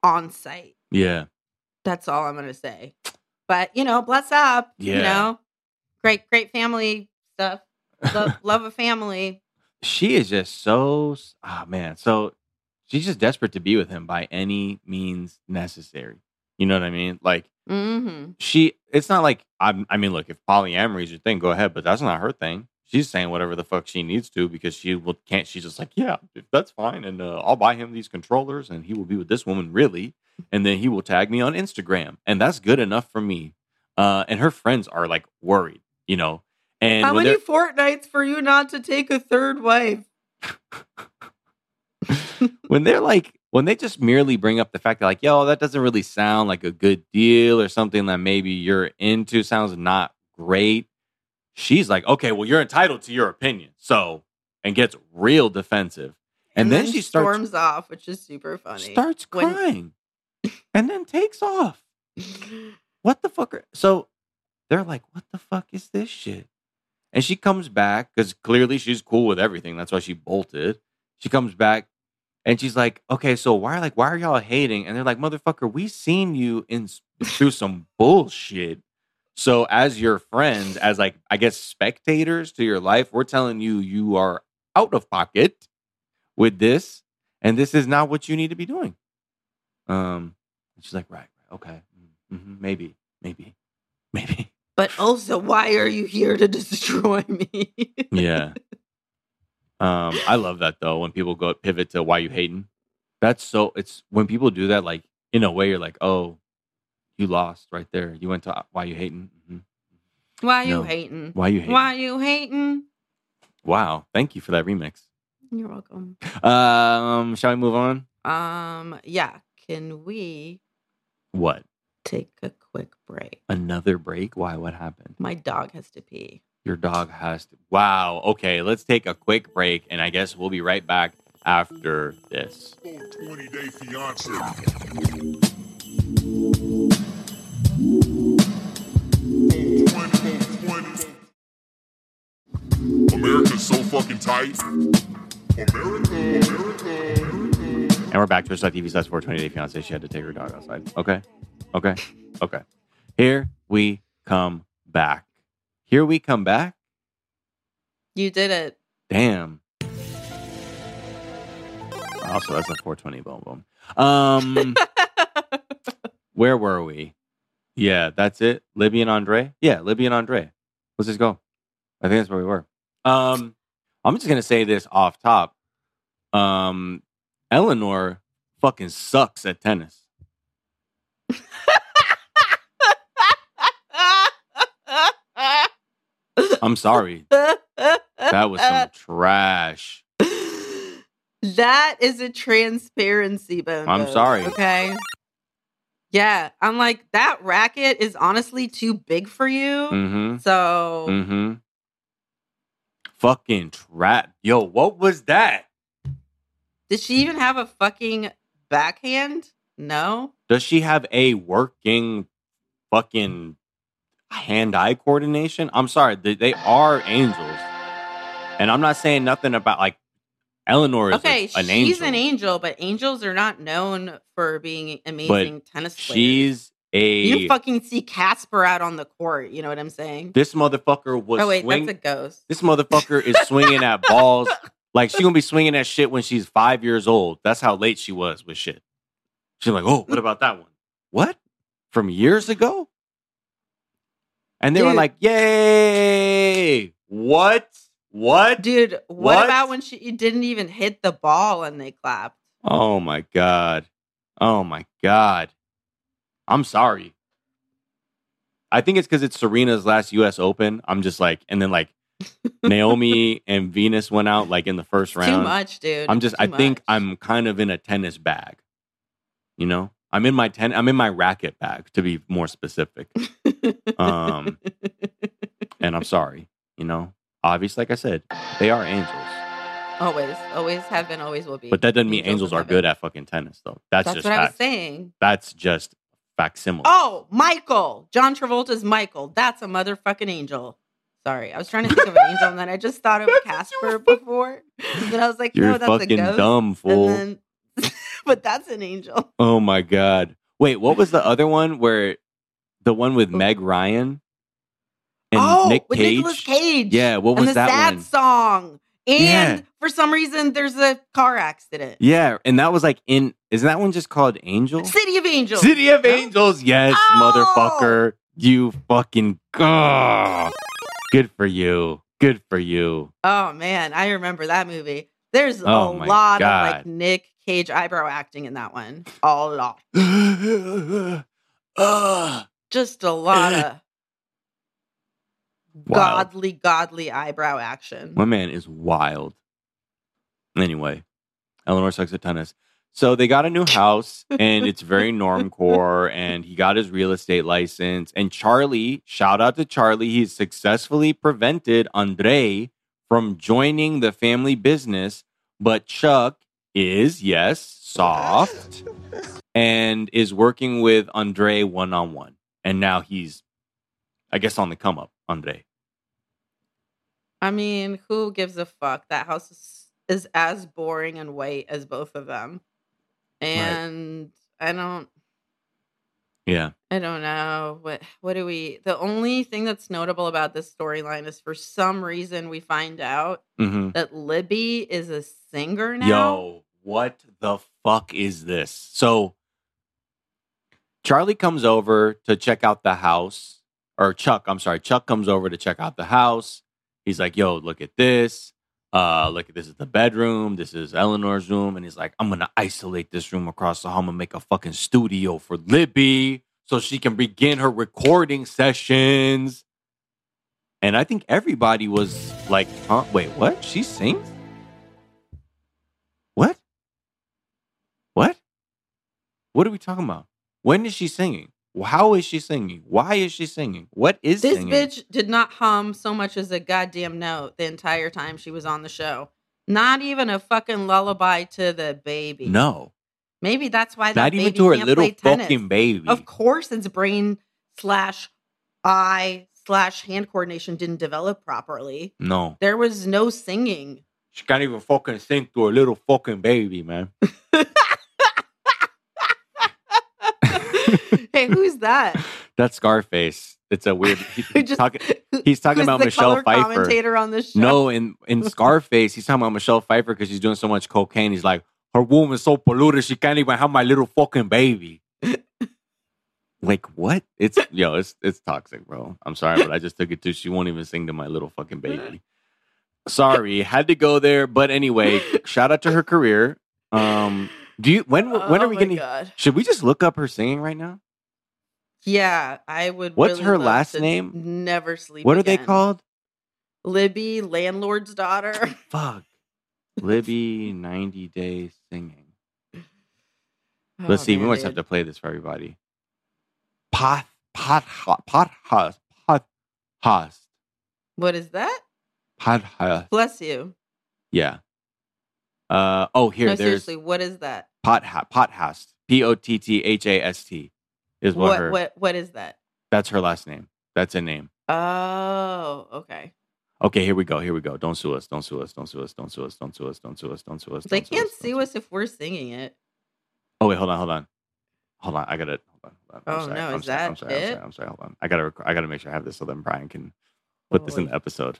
on site, yeah, that's all I'm gonna say. But you know, bless up. You know, great, great family stuff. Love, love a family. She is just so ah man so she's just desperate to be with him by any means necessary you know what i mean? Like hmm she it's not like I'm, i mean look if polyamory is your thing go ahead but that's not her thing. She's saying whatever the fuck she needs to because she will can't she's just like yeah that's fine and uh, i'll buy him these controllers and he will be with this woman really and then he will tag me on instagram and that's good enough for me. Uh and her friends are like worried you know and How many fortnights for you not to take a third wife? when they're like when they just merely bring up the fact that like yo that doesn't really sound like a good deal or something that maybe you're into sounds not great she's like okay well you're entitled to your opinion so and gets real defensive and, then, she starts storms off, which is super funny. starts When- crying and then takes off what the fuck are, so they're like what the fuck is this shit and she comes back because clearly she's cool with everything. That's why she bolted. She comes back and she's like okay so why like why are y'all hating? And they're like motherfucker we seen you in through some bullshit. So as your friends as like i guess spectators to your life we're telling you you are out of pocket with this and this is not what you need to be doing. Um she's like right, right okay. Hmm maybe maybe maybe But also, why are you here to destroy me? yeah. Um, I love that though when people go pivot to why you hating. That's so it's when people do that, like in a way, you're like, oh, you lost right there. You went to uh, why you hating. hmm Why you No. hating? Why you hating? Why you hating? Wow, thank you for that remix. You're welcome. Um, shall we move on? Um, yeah. Can we What? Take a quick break? Another break? Why? What happened? My dog has to pee. Your dog has to. Wow. Okay, let's take a quick break, and I guess we'll be right back after this. 20 Day Fiance. America's so fucking tight. America, America, America. And we're back to Twitch TV slash 420 Day Fiance. She had to take her dog outside. Okay. Okay. Okay. Here we come back. Here we come back. You did it. Damn. Also, that's a 420 boom boom. Um, where were we? Yeah, that's it. Libby and Andrei. Yeah, Libby and Andrei. Let's just go. I think that's where we were. Um, I'm just gonna say this off top. Um, Eleanor fucking sucks at tennis. I'm sorry. That was some trash. that is a transparency bone. I'm sorry. Okay. Yeah, I'm like that racket is honestly too big for you. Mm-hmm. So Mm-hmm. Fucking trap. Yo, what was that? did she even have a fucking backhand? No. Does she have a working fucking hand-eye coordination? I'm sorry, they, they are angels, and I'm not saying nothing about like Eleanor is a- Okay, an she's angel. an angel, but angels are not known for being amazing tennis players. She's a. you fucking see Casper out on the court. You know what I'm saying? this motherfucker was. oh wait, swing- that's a ghost. This motherfucker is swinging at balls like she gonna be swinging at shit when she's five years old. That's how late she was with shit. She's like, oh, what about that one? What from years ago? And they were like, yay! What? What? Dude, what, What? about when she didn't even hit the ball and they clapped? Oh my god! Oh my god! I'm sorry. I think it's because it's Serena's last U.S. Open. I'm just like, and then like Naomi and Venus went out like in the first round. Too much, dude. I'm just Too I think. I'm kind of in a tennis bag. You know? I'm in my ten I'm in my racket bag to be more specific. Um and I'm sorry, you know? Obviously, like I said, they are angels. always, always have been, always will be. But that doesn't mean angels in are good at fucking tennis though. That's, That's just what I was saying. That's just facsimile. Oh, Michael. John Travolta's Michael. That's a motherfucking angel. Sorry, I was trying to think of an angel, and then I just thought of Casper before. And I was like, You're no, that's a fucking ghost. dumb fool. And then, but that's an angel. Oh my god. Wait, what was the other one where the one with Meg oh. Ryan and oh, Nick with Cage? Nicolas Cage. Yeah, what and was the that sad one? song. And Yeah. for some reason, there's a car accident. Yeah, and that was like in isn't that one just called Angel? City of Angels. City of? Angels, yes, Oh! motherfucker. You fucking oh, good for you. Good for you. Oh man, I remember that movie. There's Oh, a lot God. of like Nick Cage eyebrow acting in that one. A lot. Just a lot of godly, godly eyebrow action. My man is wild. Anyway, Eleanor sucks at tennis. So they got a new house and it's very normcore and he got his real estate license. And Charlie, shout out to Charlie, he's successfully prevented Andrei from joining the family business. But Chuck is, yes, soft and is working with Andrei one on one. And now he's, I guess, on the come up, Andrei. I mean, who gives a fuck? That house is, is as boring and white as both of them. And I don't Yeah. I don't know. What what do we the only thing that's notable about this storyline is for some reason we find out hmm that Libby is a singer now. Yo, what the fuck is this? So Charlie comes over to check out the house, or Chuck, I'm sorry, Chuck comes over to check out the house. He's like, yo, look at this. Uh, look at this is the bedroom. This is Eleanor's room. And he's like, I'm gonna isolate this room across the hall. I'm gonna make a fucking studio for Libby so she can begin her recording sessions. And I think everybody was like, huh? Wait, what? She sings? What? Are we talking about? When is she singing? How is she singing? Why is she singing? What is This singing? bitch did not hum so much as a goddamn note the entire time she was on the show. Not even a fucking lullaby to the baby. No, Maybe that's why that not even to her can't little play tennis. fucking baby. Of course, its brain slash eye slash hand coordination didn't develop properly. no, There was no singing. she can't even fucking sing to her little fucking baby, man. hey, who's that? That's Scarface. It's a weird. he- just- talking- he's talking about the Michelle Pfeiffer. commentator on this show. No, in in Scarface, he's talking about Michelle Pfeiffer because she's doing so much cocaine. He's like, her womb is so polluted, she can't even have my little fucking baby. like what? It's yo, it's it's toxic, bro. I'm sorry, but I just took it too. She won't even sing to my little fucking baby. Sorry, had to go there. But anyway, shout out to her career. Um, do you when when Oh are we gonna? God. Should we just look up her singing right now? Yeah, I would. What's really her last name? Never sleep. What are they called? Libby, landlord's daughter. Fuck, Libby, ninety day singing. Oh, Let's see. We man, must have to play this for everybody. Pot, pot, pot, pot, host, pot, host, What is that? pot. Bless you. Yeah. Uh oh, here no, there's seriously, what is that? pot, pot, host. P o t t h a s t is what, What her. what what is that? That's her last name. That's a name. Oh, okay. Okay, here we go. Here we go. Don't sue us. Don't sue us. Don't sue us. Don't sue us. Don't sue us. Don't sue us. Don't sue us. They can't sue us if we're singing it. Oh wait, hold on, hold on, hold on. I gotta. Hold on, hold on. Oh, no, is that sorry, I'm it? sorry. I'm sorry. Hold on. I gotta. I gotta make sure I have this so then Brian can put this in the episode.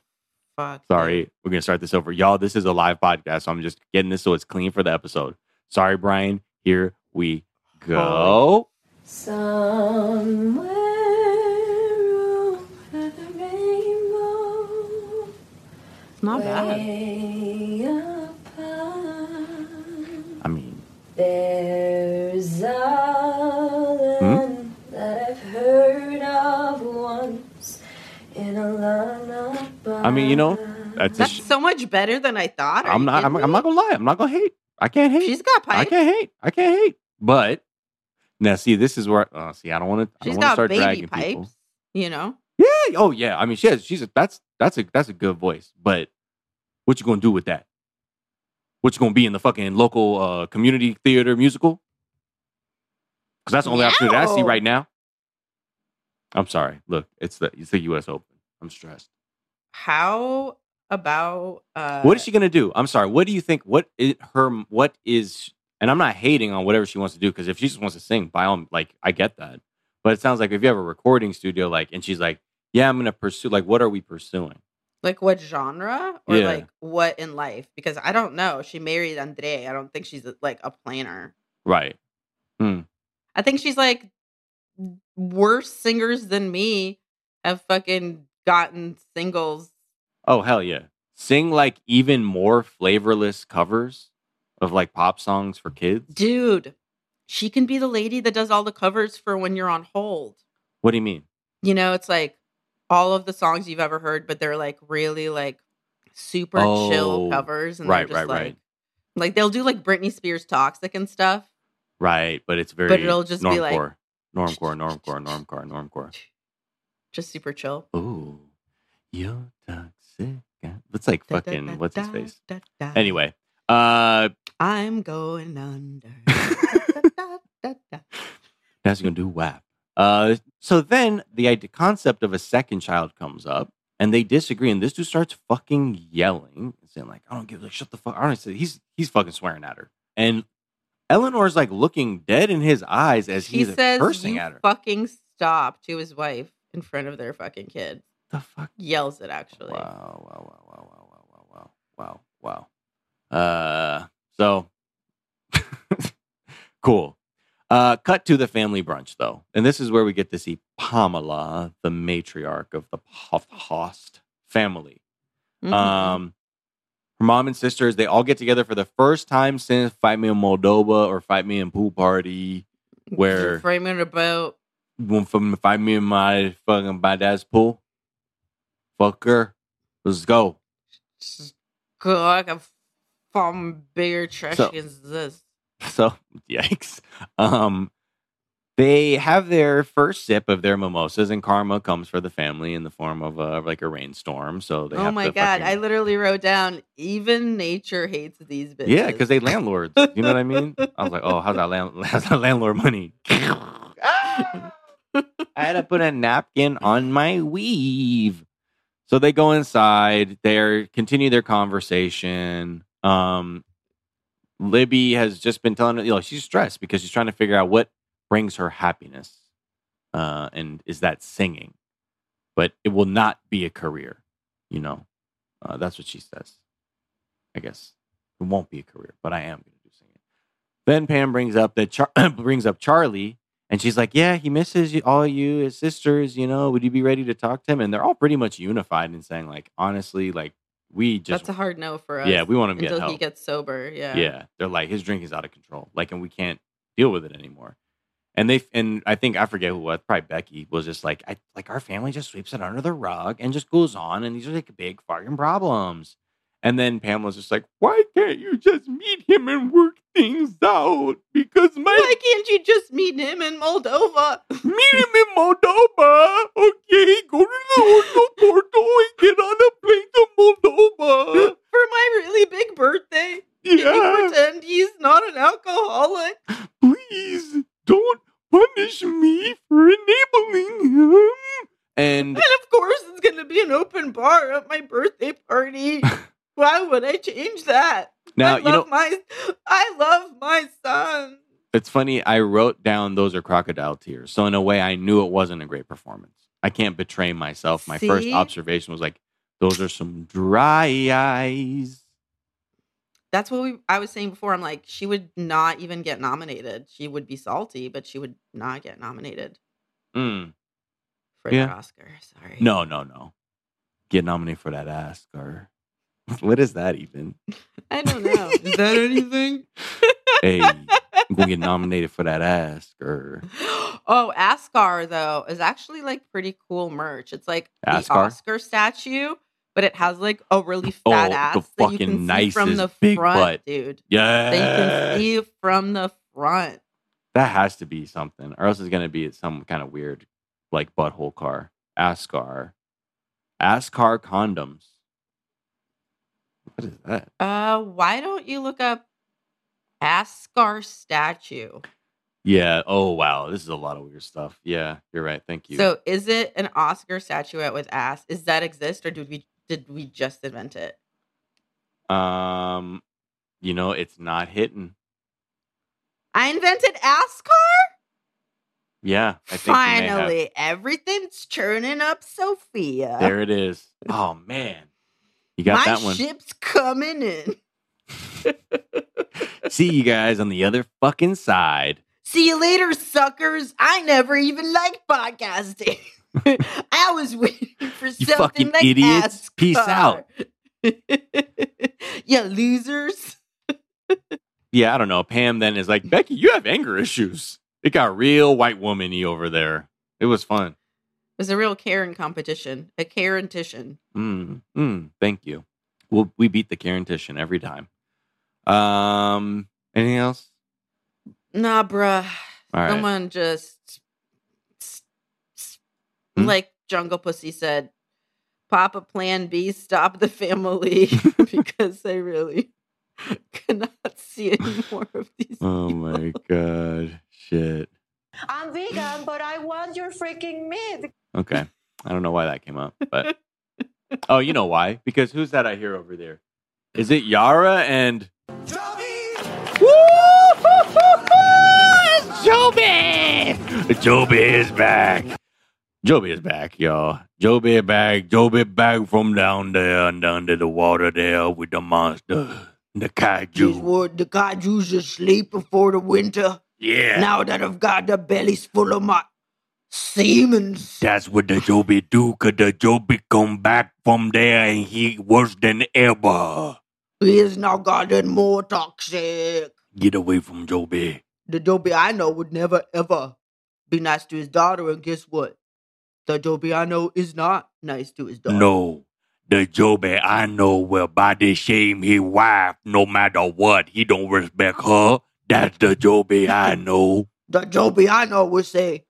Fuck. Sorry, we're gonna start this over, y'all. This is a live podcast, so I'm just getting this so it's clean for the episode. Sorry, Brian. Here we go. Somewhere over the rainbow, not bad. way apart, I mean, there's a Hmm? land that I've heard of once in a lullaby. I mean, you know, that's. That's sh- so much better than I thought. I'm not. I'm, I'm not gonna lie. I'm not gonna hate. I can't hate. She's got pipes. I can't hate. I can't hate. But now, see, this is where. Uh, see, I don't want to. I She's don't want to got start baby dragging pipes. people. You know. Yeah. Oh yeah. I mean, she has. She's a. That's that's a that's a good voice. But what you gonna do with that? What you gonna be in the fucking local uh, community theater musical? Because that's the only opportunity I see right now. I'm sorry. Look, it's the it's the U.S. Open. I'm stressed. How about uh what is she gonna do? I'm sorry. What do you think? What is her? What is? And I'm not hating on whatever she wants to do because if she just wants to sing, by all like I get that. But it sounds like if you have a recording studio, like, and she's like, "Yeah, I'm gonna pursue." Like, what are we pursuing? like what genre or Yeah. like what in life? Because I don't know. She married Andrei. I don't think she's like a planner. Right. Hmm. I think she's like worse singers than me have fucking gotten singles. Oh hell yeah! Sing like even more flavorless covers of like pop songs for kids. Dude, she can be the lady that does all the covers for when you're on hold. What do you mean? You know, it's like all of the songs you've ever heard, but they're like really like super Oh, chill covers. And right, they're just right, like, right. like they'll do like Britney Spears toxic and stuff. Right, but it's very. But it'll just be normcore, like- normcore, normcore, normcore, normcore. Just super chill. Ooh, you're toxic. That's like Da, da, fucking da, what's his da, face. da, da. Anyway, uh, I'm going under. Da, da, da, da. that's gonna do WAP. Uh, so then the idea, concept of a second child comes up, and they disagree, and this dude starts fucking yelling and saying like, "I don't give a shut the fuck." I don't he's he's fucking swearing at her, and Eleanor's like looking dead in his eyes as He he's says, cursing "You at her. fucking stop" to his wife in front of their fucking kid. the fuck? Yells it actually. Wow, wow, wow, wow, wow, wow, wow, wow, wow, wow. Uh, so cool. Uh, cut to the family brunch though, and this is where we get to see Pamela, the matriarch of the Host family. Mhm. Um, her mom and sisters they all get together for the first time since Fight Me in Moldova or Fight Me in Pool Party, where framing about one from Fight Me in my fucking my dad's pool. Fucker, let's go. A fucking bigger trash So- as this. So yikes. Um they have their first sip of their mimosas, and karma comes for the family in the form of uh, like a rainstorm. So they oh my god! fucking- I literally wrote down even nature hates these bitches. yeah, because they landlords. You know what I mean? I was like, oh, how's that, land- how's that landlord money? I had to put a napkin on my weave. So they go inside. They continue their conversation. Um, Libby has just been telling her, you know, she's stressed because she's trying to figure out what brings her happiness, uh, and is that singing? But it will not be a career. You know, uh, that's what she says. I guess it won't be a career, but I am going to do singing. Then Pam brings up that Char- brings up Charlie, and she's like, "Yeah, he misses you, all you, his sisters. You know, would you be ready to talk to him?" And they're all pretty much unified in saying, like, honestly, like we just, That's a hard no for us. yeah, we want him to get until help. he gets sober. Yeah. yeah. they're like his drinking's out of control, like, and we can't deal with it anymore. And they and I think I forget who was, probably Becky was just like, I like our family just sweeps it under the rug and just goes on, and these are like big fucking problems. And then Pamela's just like, why can't you just meet him and work things out? Because my Why can't you just meet him in Moldova meet him in Moldova. Okay, go to the Orto Porto and get on a plane to Moldova. for my really big birthday? Yeah, pretend he's not an alcoholic? please don't punish me for enabling him. And And of course, it's going to be an open bar at my birthday party. Why would I change that? now I you love know my, I love my son. it's funny. I wrote down those are crocodile tears, so in a way, I knew it wasn't a great performance. I can't betray myself. My first observation was like, those are some dry eyes. That's what we. I was saying before. I'm like, she would not even get nominated. She would be salty, but she would not get nominated Mm. for Yeah. the Oscar. Sorry. No, no, no. Get nominated for that Oscar. what is that even? I don't know. Is that anything? Hey, I'm gonna get nominated for that Oscar. oh, Ascar though is actually like pretty cool merch. It's like the Oscar statue, but it has like a really oh, fat Oh, ass the that you fucking can see from the big front, butt. dude. Yeah, That you can see from the front. that has to be something, or else it's gonna be some kind of weird, like butthole car. Ascar, Ascar condoms. What is that? Uh, why don't you look up Ascar statue? Yeah. Oh wow, this is a lot of weird stuff. Yeah, you're right. Thank you. So, is it an Oscar statuette with ass? Is that exist, or did we did we just invent it? um, you know, it's not hitting. I invented Ascar. Yeah, I think you may have. Finally, everything's churning up, Sophia. There it is. Oh man, you got My that one. ship's coming in. See you guys on the other fucking side. See you later, suckers. I never even liked podcasting. I was waiting for You something fucking like idiots. Peace out. you losers. Yeah, I don't know. Pam then is like, Becky, you have anger issues. It got real white womany over there. It was fun. Was a real Karen competition, a Karen tition. Mm, mm, thank you. We'll, we beat the Karen Titian every time. Um, anything else? Nah, bruh. All right. Someone just, s- s- Hmm? like Jungle Pussy said, pop a Plan B, stop the family because they really cannot see any more of these. Oh people. my god, shit. I'm vegan, but I want your freaking meat. Okay, I don't know why that came up, but oh, you know why? Because who's that I hear over there? Is it Yara and Joby? Woo! Joby Joby is back. Joby is back, y'all. Joby back. Joby back from down there and under the water there with the monster, the Just kaiju. what the kaiju's asleep before the winter. Yeah, Now that I've got the bellies full of my semens. that's what the Joby do. Cause the Joby come back from there and he worse than ever. He has now gotten more toxic. Get away from Joby. The Dobie I know would never ever be nice to his daughter, and guess what? The Dobie I know is not nice to his daughter. No, the Joby I know will body shame his wife no matter what. He don't respect her. That's the Joby I know. the Joby I know would say,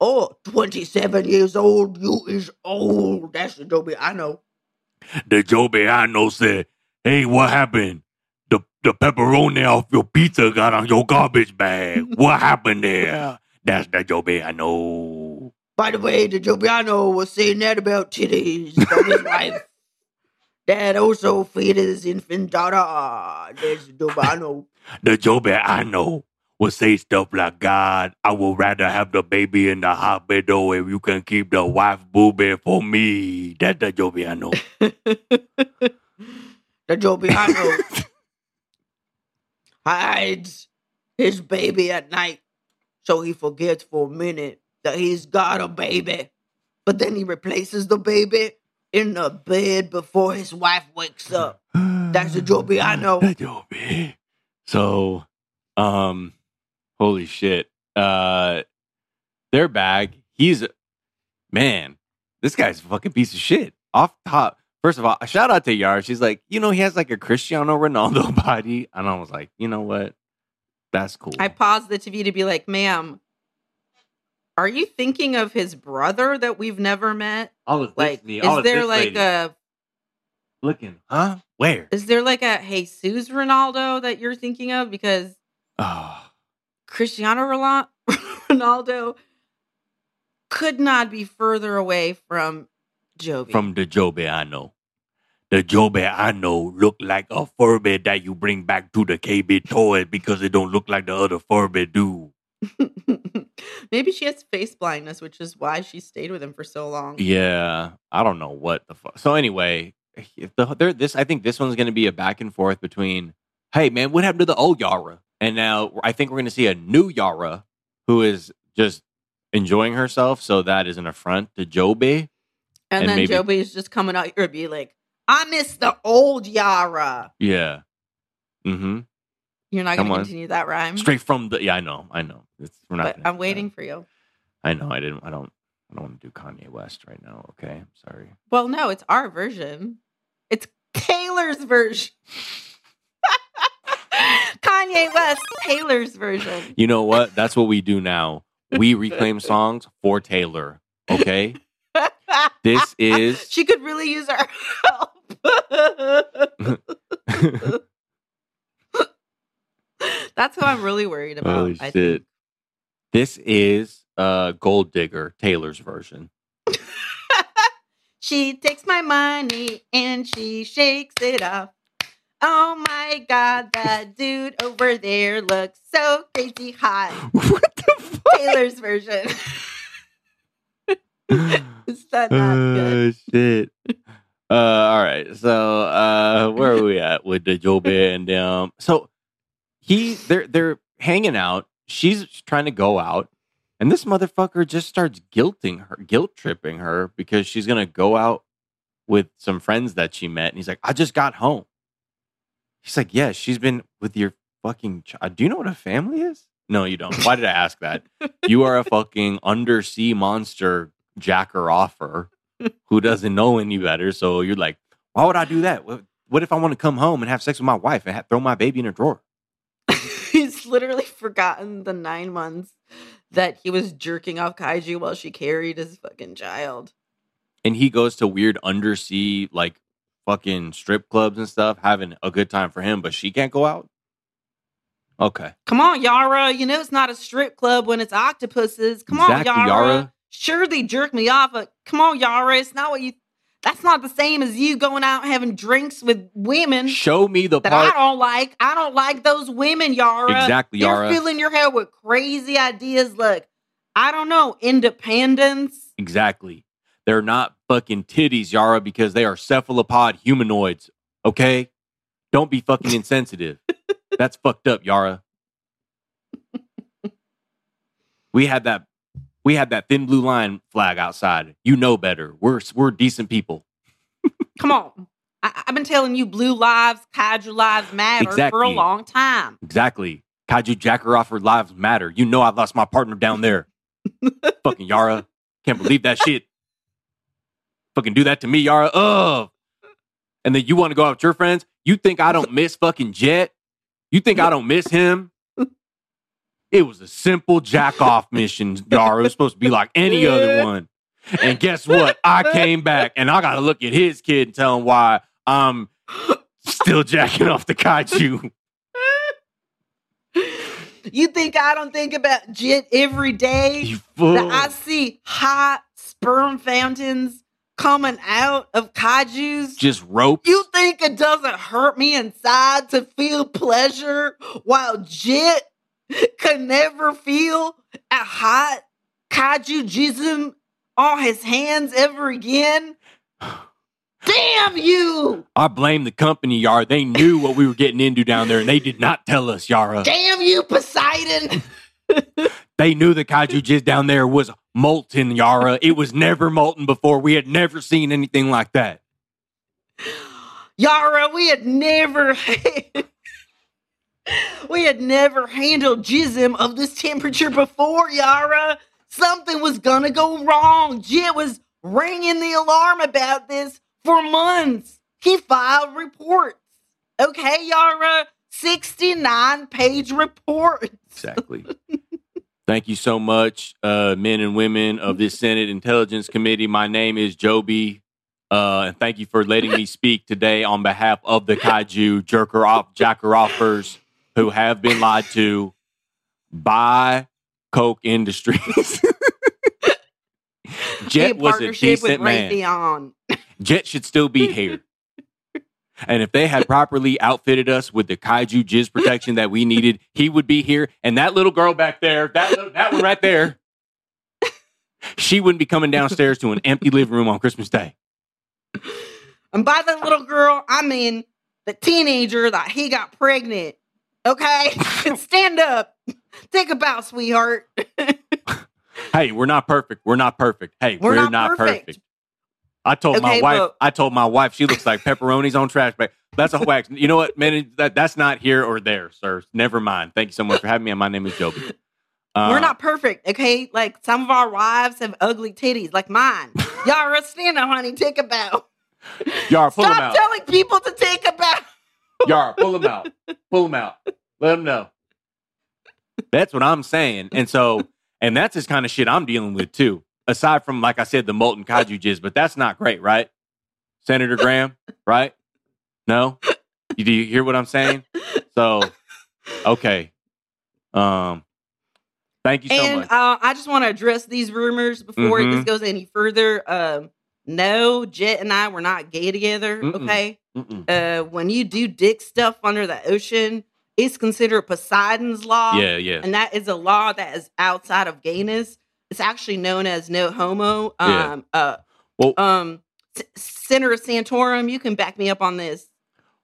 Oh, 27 years old, you is old. That's the Joby I know. The Joby I know said, Hey, what happened? The the pepperoni off your pizza got on your garbage bag. What happened there? That's the Joby I know. By the way, the Jobiano was saying that about titties from his wife. That also feed his infant daughter. There's the Jobiano. I know will say stuff like, God, I would rather have the baby in the hospital if you can keep the wife booby for me. That's the Joker I know. the Joker I know hides his baby at night so he forgets for a minute that he's got a baby. But then he replaces the baby in the bed before his wife wakes up. That's the Jobiano. The Joby. So, um, holy shit. Uh, their bag, he's, man, this guy's a fucking piece of shit. Off top. First of all, a shout out to Yara. She's like, you know, he has like a Cristiano Ronaldo body. And I was like, you know what? That's cool. I paused the TV to be like, ma'am, are you thinking of his brother that we've never met? all of Like, this, is there like a looking, huh? Where? is there like a Jesus Ronaldo that you're thinking of? Because Oh, Cristiano Ronaldo could not be further away from Jovi. from the Joby I know. The Joby I know look like a Furby that you bring back to the KB toy because it don't look like the other Furby do. Maybe she has face blindness, which is why she stayed with him for so long. Yeah, I don't know what the fuck. So anyway, if the there this I think this one's going to be a back and forth between, hey man, what happened to the old Yara? And now I think we're going to see a new Yara who is just enjoying herself. So that is an affront to Joby. And, And then maybe- Joby is just coming out here and be like, I miss the old Yara. Yeah. Mm-hmm. You're not going to continue that rhyme. Straight from the yeah, I know, I know. It's we're not. but I'm that. waiting for you. I know. I didn't. I don't. I don't want to do Kanye West right now. Okay, I'm sorry. Well, no, it's our version. It's Taylor's version. Kanye West, Taylor's version. You know what? That's what we do now. We reclaim songs for Taylor. Okay. This is she could really use our help. That's who I'm really worried about. Holy I shit. think. this is uh Gold Digger Taylor's version. She takes my money and she shakes it off. Oh my god, that dude over there looks so crazy hot. what the fuck? Taylor's version. Is that not good? Oh shit. Uh, all right. So, uh, where are we at with the Joe Bear and um? So he, they're they're hanging out. She's trying to go out, and this motherfucker just starts guilting her, guilt tripping her because she's gonna go out with some friends that she met, and he's like, "I just got home." He's like, "Yeah, she's been with your fucking. Child. Uh, do you know what a family is?" No, you don't. Why did I ask that? You are a fucking undersea monster jacker offer who doesn't know any better. So you're like, why would I do that? What, if I want to come home and have sex with my wife and throw my baby in a drawer? He's literally forgotten the nine months that he was jerking off Kaiju while she carried his fucking child. And he goes to weird undersea, like fucking strip clubs and stuff, having a good time for him, but she can't go out? Okay. Come on, Yara. You know it's not a strip club when it's octopuses. Come Exactly, on, Yara. Yara. Sure, they jerk me off, but come on, Yara. It's not what you. That's not the same as you going out having drinks with women Show me the that part. I don't like. I don't like those women, Yara. Exactly, You're Yara. filling your head with crazy ideas. Look, I don't know, independence. Exactly. They're not fucking titties, Yara, because they are cephalopod humanoids. Okay? Don't be fucking insensitive. That's fucked up, Yara. We had that we had that thin blue line flag outside. You know better. We're we're decent people. Come on. I, I've been telling you blue lives, kaiju lives matter for a long time. Exactly. Kaiju Jackaroffer lives matter. You know I lost my partner down there. fucking Yara. Can't believe that shit. Fucking do that to me, Yara. Ugh. And then you want to go out with your friends? You think I don't miss fucking Jet? You think I don't miss him? It was a simple jack off mission, Yara. It was supposed to be like any other one. And guess what? I came back and I got to look at his kid and tell him why I'm still jacking off the kaiju. You think I don't think about jit every day? You fool. That I see hot sperm fountains coming out of kaiju's. Just rope. You think it doesn't hurt me inside to feel pleasure while Jit could never feel a hot kaiju jism on his hands ever again? Damn you! I blame the company, Yara. They knew what we were getting into down there and they did not tell us, Yara. Damn you, Poseidon! They knew the kaiju jizz down there was molten, Yara. It was never molten before. We had never seen anything like that. Yara, we had never we had never handled jism of this temperature before, Yara. Something was gonna go wrong. Jit was ringing the alarm about this for months. He filed reports. Okay, Yara, 69 page report. Exactly. Thank you so much, uh, men and women of this Senate Intelligence Committee. My name is Joby. Uh, and thank you for letting me speak today on behalf of the kaiju jerker off jacker offers who have been lied to by Koch Industries. Jet In was a decent man. Jet should still be here. And if they had properly outfitted us with the kaiju jizz protection that we needed, he would be here. And that little girl back there, that that one right there, she wouldn't be coming downstairs to an empty living room on Christmas Day. And by the little girl, I mean the teenager that he got pregnant. Okay? Stand up. Take a bow, sweetheart. Hey, we're not perfect. We're not perfect. Hey, We're we're, not not, perfect. perfect. I told my wife. but- I told my wife she looks like pepperonis on trash bag. That's a wax. You know what, man? That that's not here or there, sir. Never mind. Thank you so much for having me. And my name is Joby. Uh, We're not perfect, okay? Like some of our wives have ugly titties, like mine. Yara, stand up, honey. Take a bow. Yara, pull them Stop out. telling people to take a bow. Yara, pull them out. Pull them out. Let them know. That's what I'm saying. And so, and that's this kind of shit I'm dealing with too. Aside from, like I said, the molten kaiju jizz, but that's not great, right? Senator Graham, right? No? You, do you hear what I'm saying? So, okay. Um, thank you so and much. uh, I just want to address these rumors before Mhm. this goes any further. Um, no, Jet and I were not gay together. Mm-mm. Okay. Mm-mm. Uh, when you do dick stuff under the ocean, it's considered Poseidon's law. Yeah, yeah. and that is a law that is outside of gayness. It's actually known as no homo. Yeah. Um, uh, Well- um, S- Senator Santorum, you can back me up on this.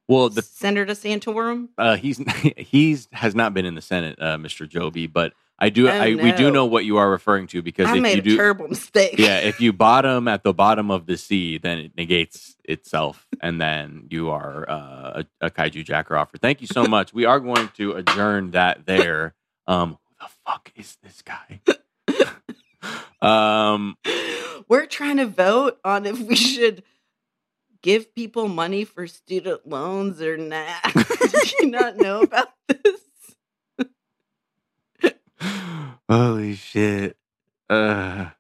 Well, the Senator Santorum. uh, he's he's has not been in the Senate, uh, Mr. Joby, but I do Oh, I, we do know what you are referring to because I if made you a do terrible mistake. yeah, if you bottom at the bottom of the sea, then it negates itself, and then you are uh, a, a kaiju jacker offer. Thank you so much. We are going to adjourn that there. Um, who the fuck is this guy? um, We're trying to vote on if we should give people money for student loans or not. Did you not know about this? holy shit. Uh,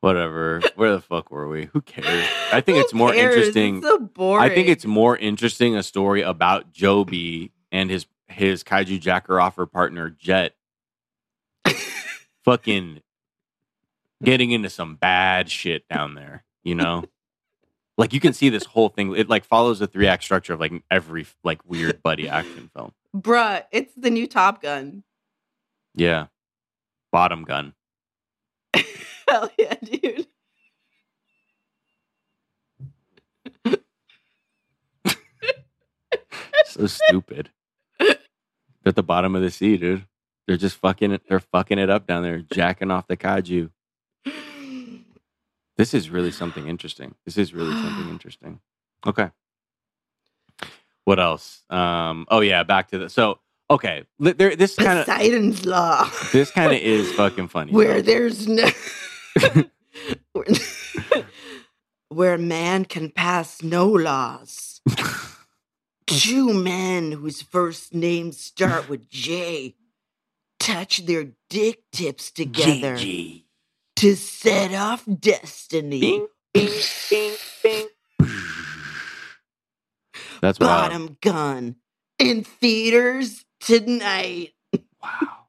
whatever. Where the fuck were we? Who cares? I think Who it's more cares? interesting. It's so boring. I think it's more interesting a story about Joby and his his kaiju jacker offer partner Jet fucking getting into some bad shit down there, you know? like you can see this whole thing it like follows the three act structure of like every like weird buddy action film. Bruh, it's the new Top Gun. Yeah. Bottom gun. Hell yeah, dude. So stupid. They're at the bottom of the sea, dude. They're just fucking it. They're fucking it up down there, jacking off the kaiju. This is really something interesting. This is really something interesting. Okay. What else? Um. Oh yeah, back to the. So okay, there. This kind of. Poseidon's Law. This kind of is fucking funny. Where there's no. where, man can pass no laws. Two men whose first names start with J touch their dick tips together GG. to set off destiny. Bing, bing, bing, bing. That's Bottom gun in theaters tonight. Wow.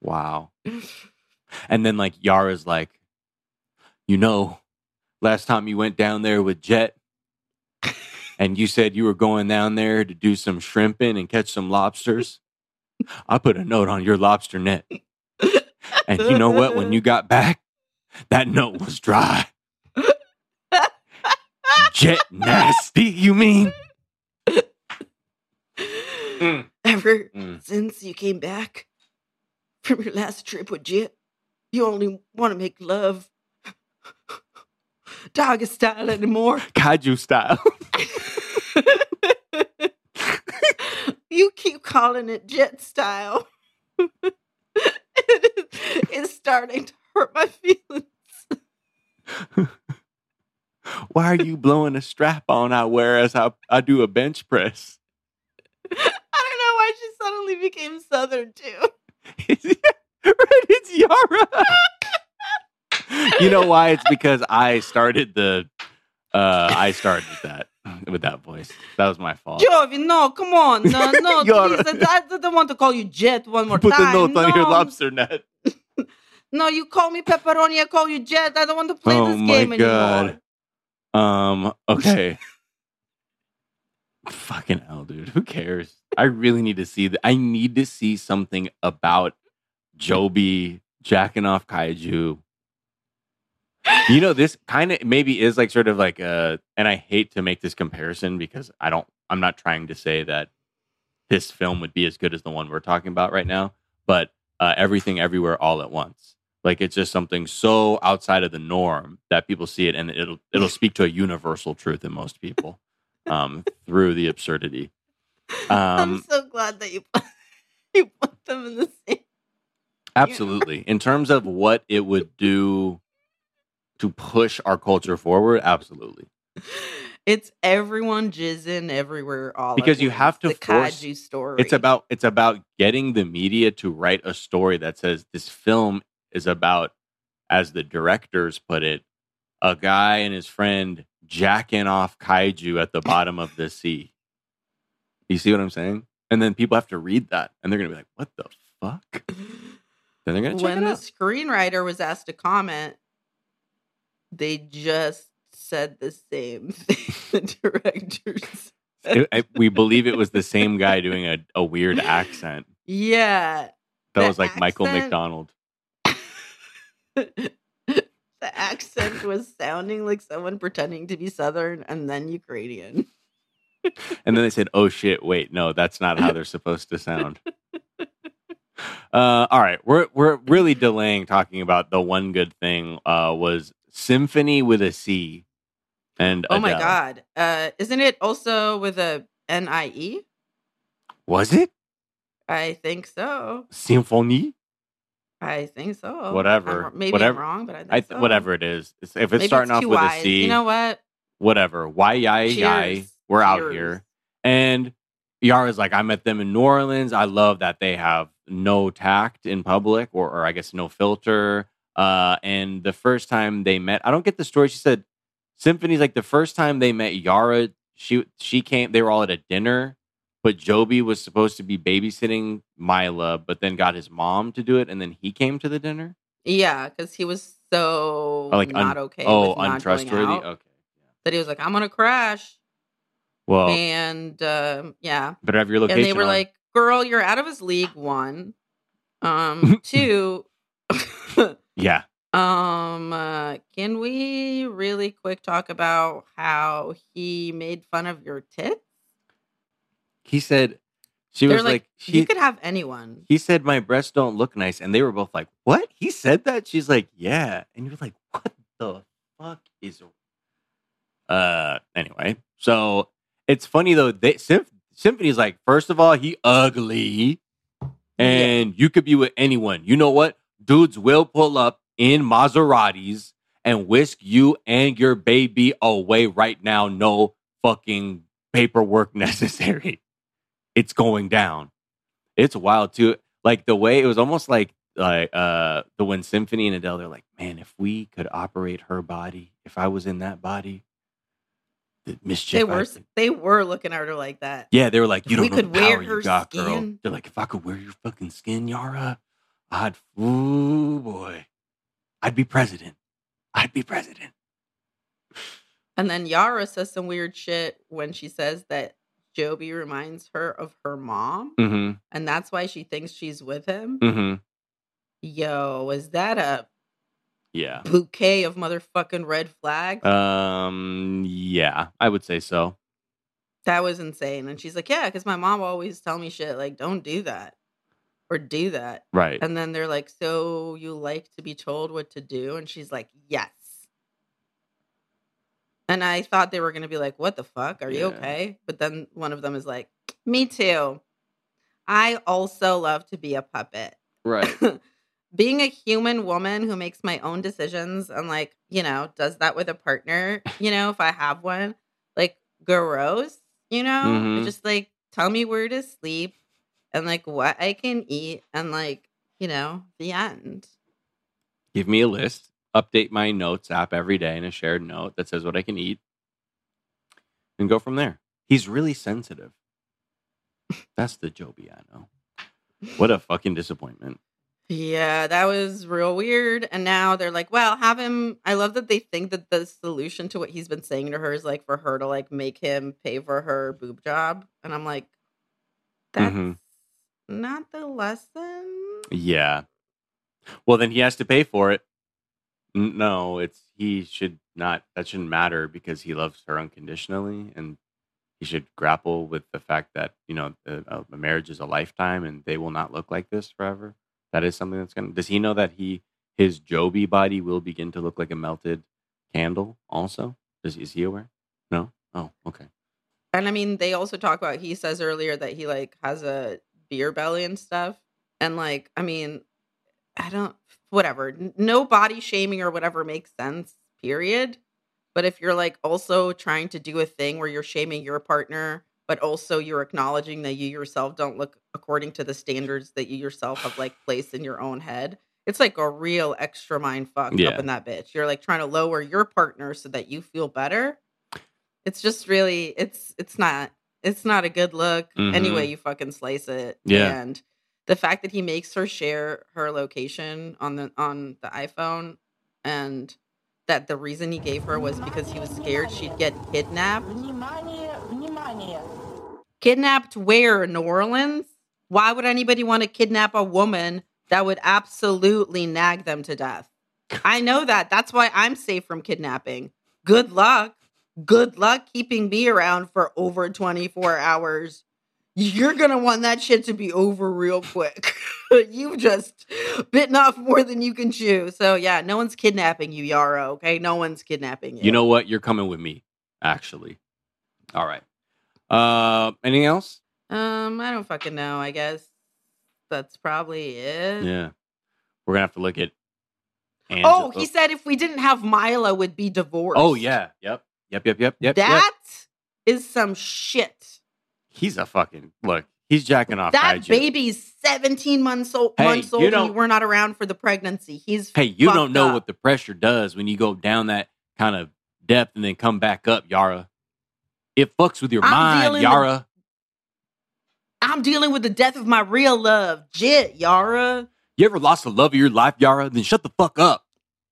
Wow. And then like Yara's like, you know, last time you went down there with Jet and you said you were going down there to do some shrimping and catch some lobsters. I put a note on your lobster net. And you know what? When you got back, that note was dry. Jet nasty, you mean? Mm. Ever Mm. since you came back from your last trip with Jet, you only want to make love. Doggy style anymore. Kaiju style. you keep calling it jet style. it is, it's starting to hurt my feelings. Why are you blowing a strap on I wear as I, I do a bench press? I don't know why she suddenly became southern too. right, it's Yara. you know why? It's because I started the uh I started that with that voice. That was my fault. Jovi, no, come on. No, no, Yara. please. I, I don't want to call you Jet one more time. Put the note on your lobster net. No, you call me pepperoni, I call you Jet. I don't want to play oh this my game god. anymore. Um, okay. Fucking hell, dude. Who cares? I really need to see. I need to see something about Jovi jacking off kaiju. You know, this kind of maybe is like sort of like a, and I hate to make this comparison because I don't, I'm not trying to say that this film would be as good as the one we're talking about right now, but uh, everything everywhere all at once. Like it's just something so outside of the norm that people see it and it'll it'll speak to a universal truth in most people um, through the absurdity. I'm Um, so glad that you put, you put them in the same. absolutely. In terms of what it would do to push our culture forward, absolutely. It's everyone jizzing everywhere all Because you have to the force- kaiju story. It's about it's about getting the media to write a story that says this film is about, as the directors put it, a guy and his friend jacking off kaiju at the bottom of the sea. You see what I'm saying? And then people have to read that, and they're gonna be like, "What the fuck?" Then they're gonna check when the out. screenwriter was asked to comment, they just said the same thing. the directors. It- I- we believe it was the same guy doing a, a weird accent. Yeah. That was like Michael McDonald. the accent was sounding like someone pretending to be Southern and then Ukrainian. And then they said, "Oh shit, wait, no, that's not how they're supposed to sound." Uh, all right, we're we're really delaying talking about the one good thing. Uh, was Symphony with a C, and Oh my God. Uh, isn't it also with a N I E? was it I think so. Symphony? I think so. Whatever. I'm- maybe Whatever. I'm wrong, but I think I th- so. whatever it is. It's- If it's Maybe starting off two with a Ys. C, You know what? whatever. Why yai yai? We're out here. And Yara's like, I met them in New Orleans. I love that they have no tact in public, or, or I guess no filter. Uh, and the first time they met, I don't get the story. She said, Symphony's like the first time they met Yara, she she came. They were all at a dinner, but Jovi was supposed to be babysitting Mylah, but then got his mom to do it, and then he came to the dinner. Yeah, because he was so Oh, like un- not okay. oh, with not going untrustworthy. out Okay. That he was like, I'm gonna crash. Well, and um, yeah, but have your location. and they were on. like, "Girl, you're out of his league." One, um, two. yeah. Um, uh, can we really quick talk about how he made fun of your tits? He said she They're was like, like, you she, could have anyone. he said my breasts don't look nice and they were both like what he said that she's like yeah and you're like what the fuck is uh anyway so it's funny though they Symph- symphony's like first of all he ugly. And you could be with anyone. You know what? Dudes will pull up in maseratis and whisk you and your baby away right now. No fucking paperwork necessary. It's going down. It's wild too. Like the way it was almost like like uh the when Symphony and Adele, they're like, man, if we could operate her body, if I was in that body, the mischief. They were think- they were looking at her like that. Yeah, they were like, you If we don't know could the wear power you got, girl. They're like, if I could wear your fucking skin, Yara, I'd, ooh boy, I'd be president. I'd be president. And then Yara says some weird shit when she says that Jovi reminds her of her mom, Mm-hmm. and that's why she thinks she's with him. Mm-hmm. Yo, is that a Yeah. bouquet of motherfucking red flags? Um. Yeah, I would say so. that was insane. And she's like, Yeah, because my mom always tell me shit like, don't do that or do that. Right. And then they're like, So you like to be told what to do? And she's like, Yes. And I thought they were going to be like, What the fuck? Are you okay? But then one of them is like, Me too. I also love to be a puppet. Right. Being a human woman who makes my own decisions and, like, you know, does that with a partner, you know, if I have one, like, gross, you know? Mhm. Just like, tell me where to sleep and, like, what I can eat and, like, you know, the end. Give me a list. Update my notes app every day in a shared note that says what I can eat, and go from there. He's really sensitive. That's the Jovi I know. What a fucking disappointment. Yeah, that was real weird. And now they're like, well, have him. I love that they think that the solution to what he's been saying to her is like for her to like make him pay for her boob job. And I'm like, that's Mhm. not the lesson. Yeah. Well, then he has to pay for it. No, it's he should not. That shouldn't matter because he loves her unconditionally, and he should grapple with the fact that you know a, a marriage is a lifetime, and they will not look like this forever. That is something that's gonna. Does he know that he his Jovi body will begin to look like a melted candle? Also, is is he aware? No. Oh, okay. And I mean, they also talk about, he says earlier that he like has a beer belly and stuff. And like, I mean, I don't, whatever. No body shaming or whatever makes sense, period. But if you're like also trying to do a thing where you're shaming your partner, but also you're acknowledging that you yourself don't look according to the standards that you yourself have like placed in your own head. It's like a real extra mind fuck yeah. up in that bitch. You're like trying to lower your partner so that you feel better. It's just really it's it's not it's not a good look. Mm-hmm. Anyway, you fucking slice it. Yeah. And the fact that he makes her share her location on the on the iPhone and that the reason he gave her was because he was scared she'd get kidnapped. Kidnapped where? New Orleans? Why would anybody want to kidnap a woman that would absolutely nag them to death? I know that. That's why I'm safe from kidnapping. Good luck. Good luck keeping me around for over 24 hours. You're going to want that shit to be over real quick. You've just bitten off more than you can chew. So, yeah, no one's kidnapping you, Yara, okay? No one's kidnapping you. You know what? You're coming with me. Actually. All right. Uh, anything else? Um, I don't fucking know. I guess that's probably it. Yeah. We're gonna have to look at. Oh, he said if we didn't have Mylah, would be divorced. Oh yeah. Yep. Yep. Yep. Yep. Yep. That yep. is some shit. He's a fucking look. He's jacking off. That Kaiju. baby's 17 months old, Hey, months old you and don't- were not around for the pregnancy. He's Hey, you don't know up. what the pressure does when you go down that kind of depth and then come back up, Yara. It fucks with your I'm mind, dealing with- Yara. I'm dealing with the death of my real love, Jit, Yara. You ever lost the love of your life, Yara? Then shut the fuck up.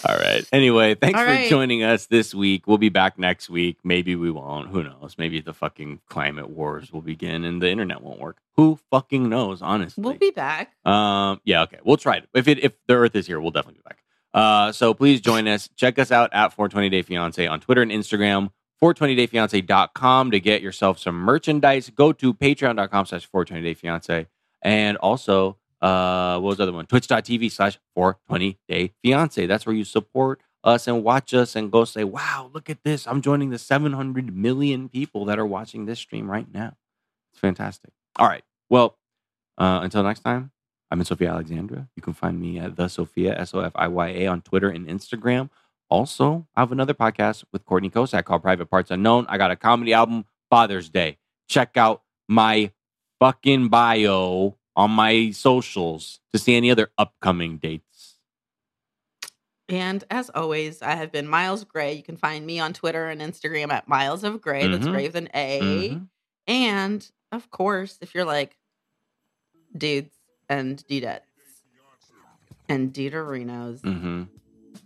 All right. Anyway, thanks All for right. joining us this week. We'll be back next week. Maybe we won't. Who knows? Maybe the fucking climate wars will begin and the internet won't work. Who fucking knows, honestly. we'll be back. Um, yeah, okay. We'll try it. If it if the Earth is here, we'll definitely be back. Uh, so please join us. Check us out at 420 Day Fiance on Twitter and Instagram. 420dayfiance.com to get yourself some merchandise. Go to patreon.com slash 420 Day Fiance. And also, uh, what was the other one? Twitch.tv slash 420 Day Fiance. That's where you support us and watch us and go say, wow, look at this. I'm joining the 700 million people that are watching this stream right now. It's fantastic. All right. Well, uh, until next time, I'm in Sofiya Alexandra. You can find me at the Sofiya S O F I Y A on Twitter and Instagram. Also, I have another podcast with Courtney Kosak called Private Parts Unknown. I got a comedy album Father's Day. Check out my fucking bio on my socials to see any other upcoming dates. And as always, I have been Miles Gray. You can find me on Twitter and Instagram at Miles of Gray. That's Mhm. Gray with an A. Mhm. And of course, if you're like dudes and dudettes and duderinos, Mhm.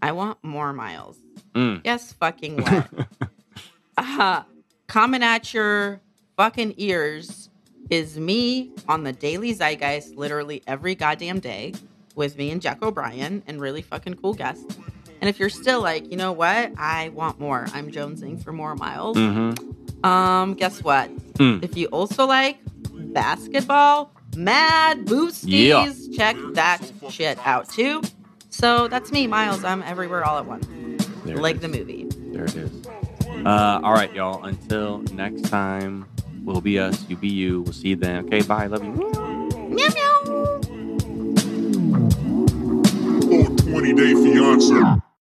I want more miles. Mm. Yes, fucking what? uh, coming at your fucking ears is me on the Daily Zeitgeist literally every goddamn day with me and Jack O'Brien and really fucking cool guests. And if you're still like, you know what? I want more. I'm jonesing for more miles. Mhm. Um, guess what? Mm. If you also like basketball, mad boosties, Yeah. check that shit out too. So that's me, Miles. I'm everywhere all at once. There like the movie. There it is. Uh, all right, y'all. Until next time, we'll be us, you be you. We'll see you then. Okay, bye. Love you. Meow meow. Oh, 20 Day Fiance.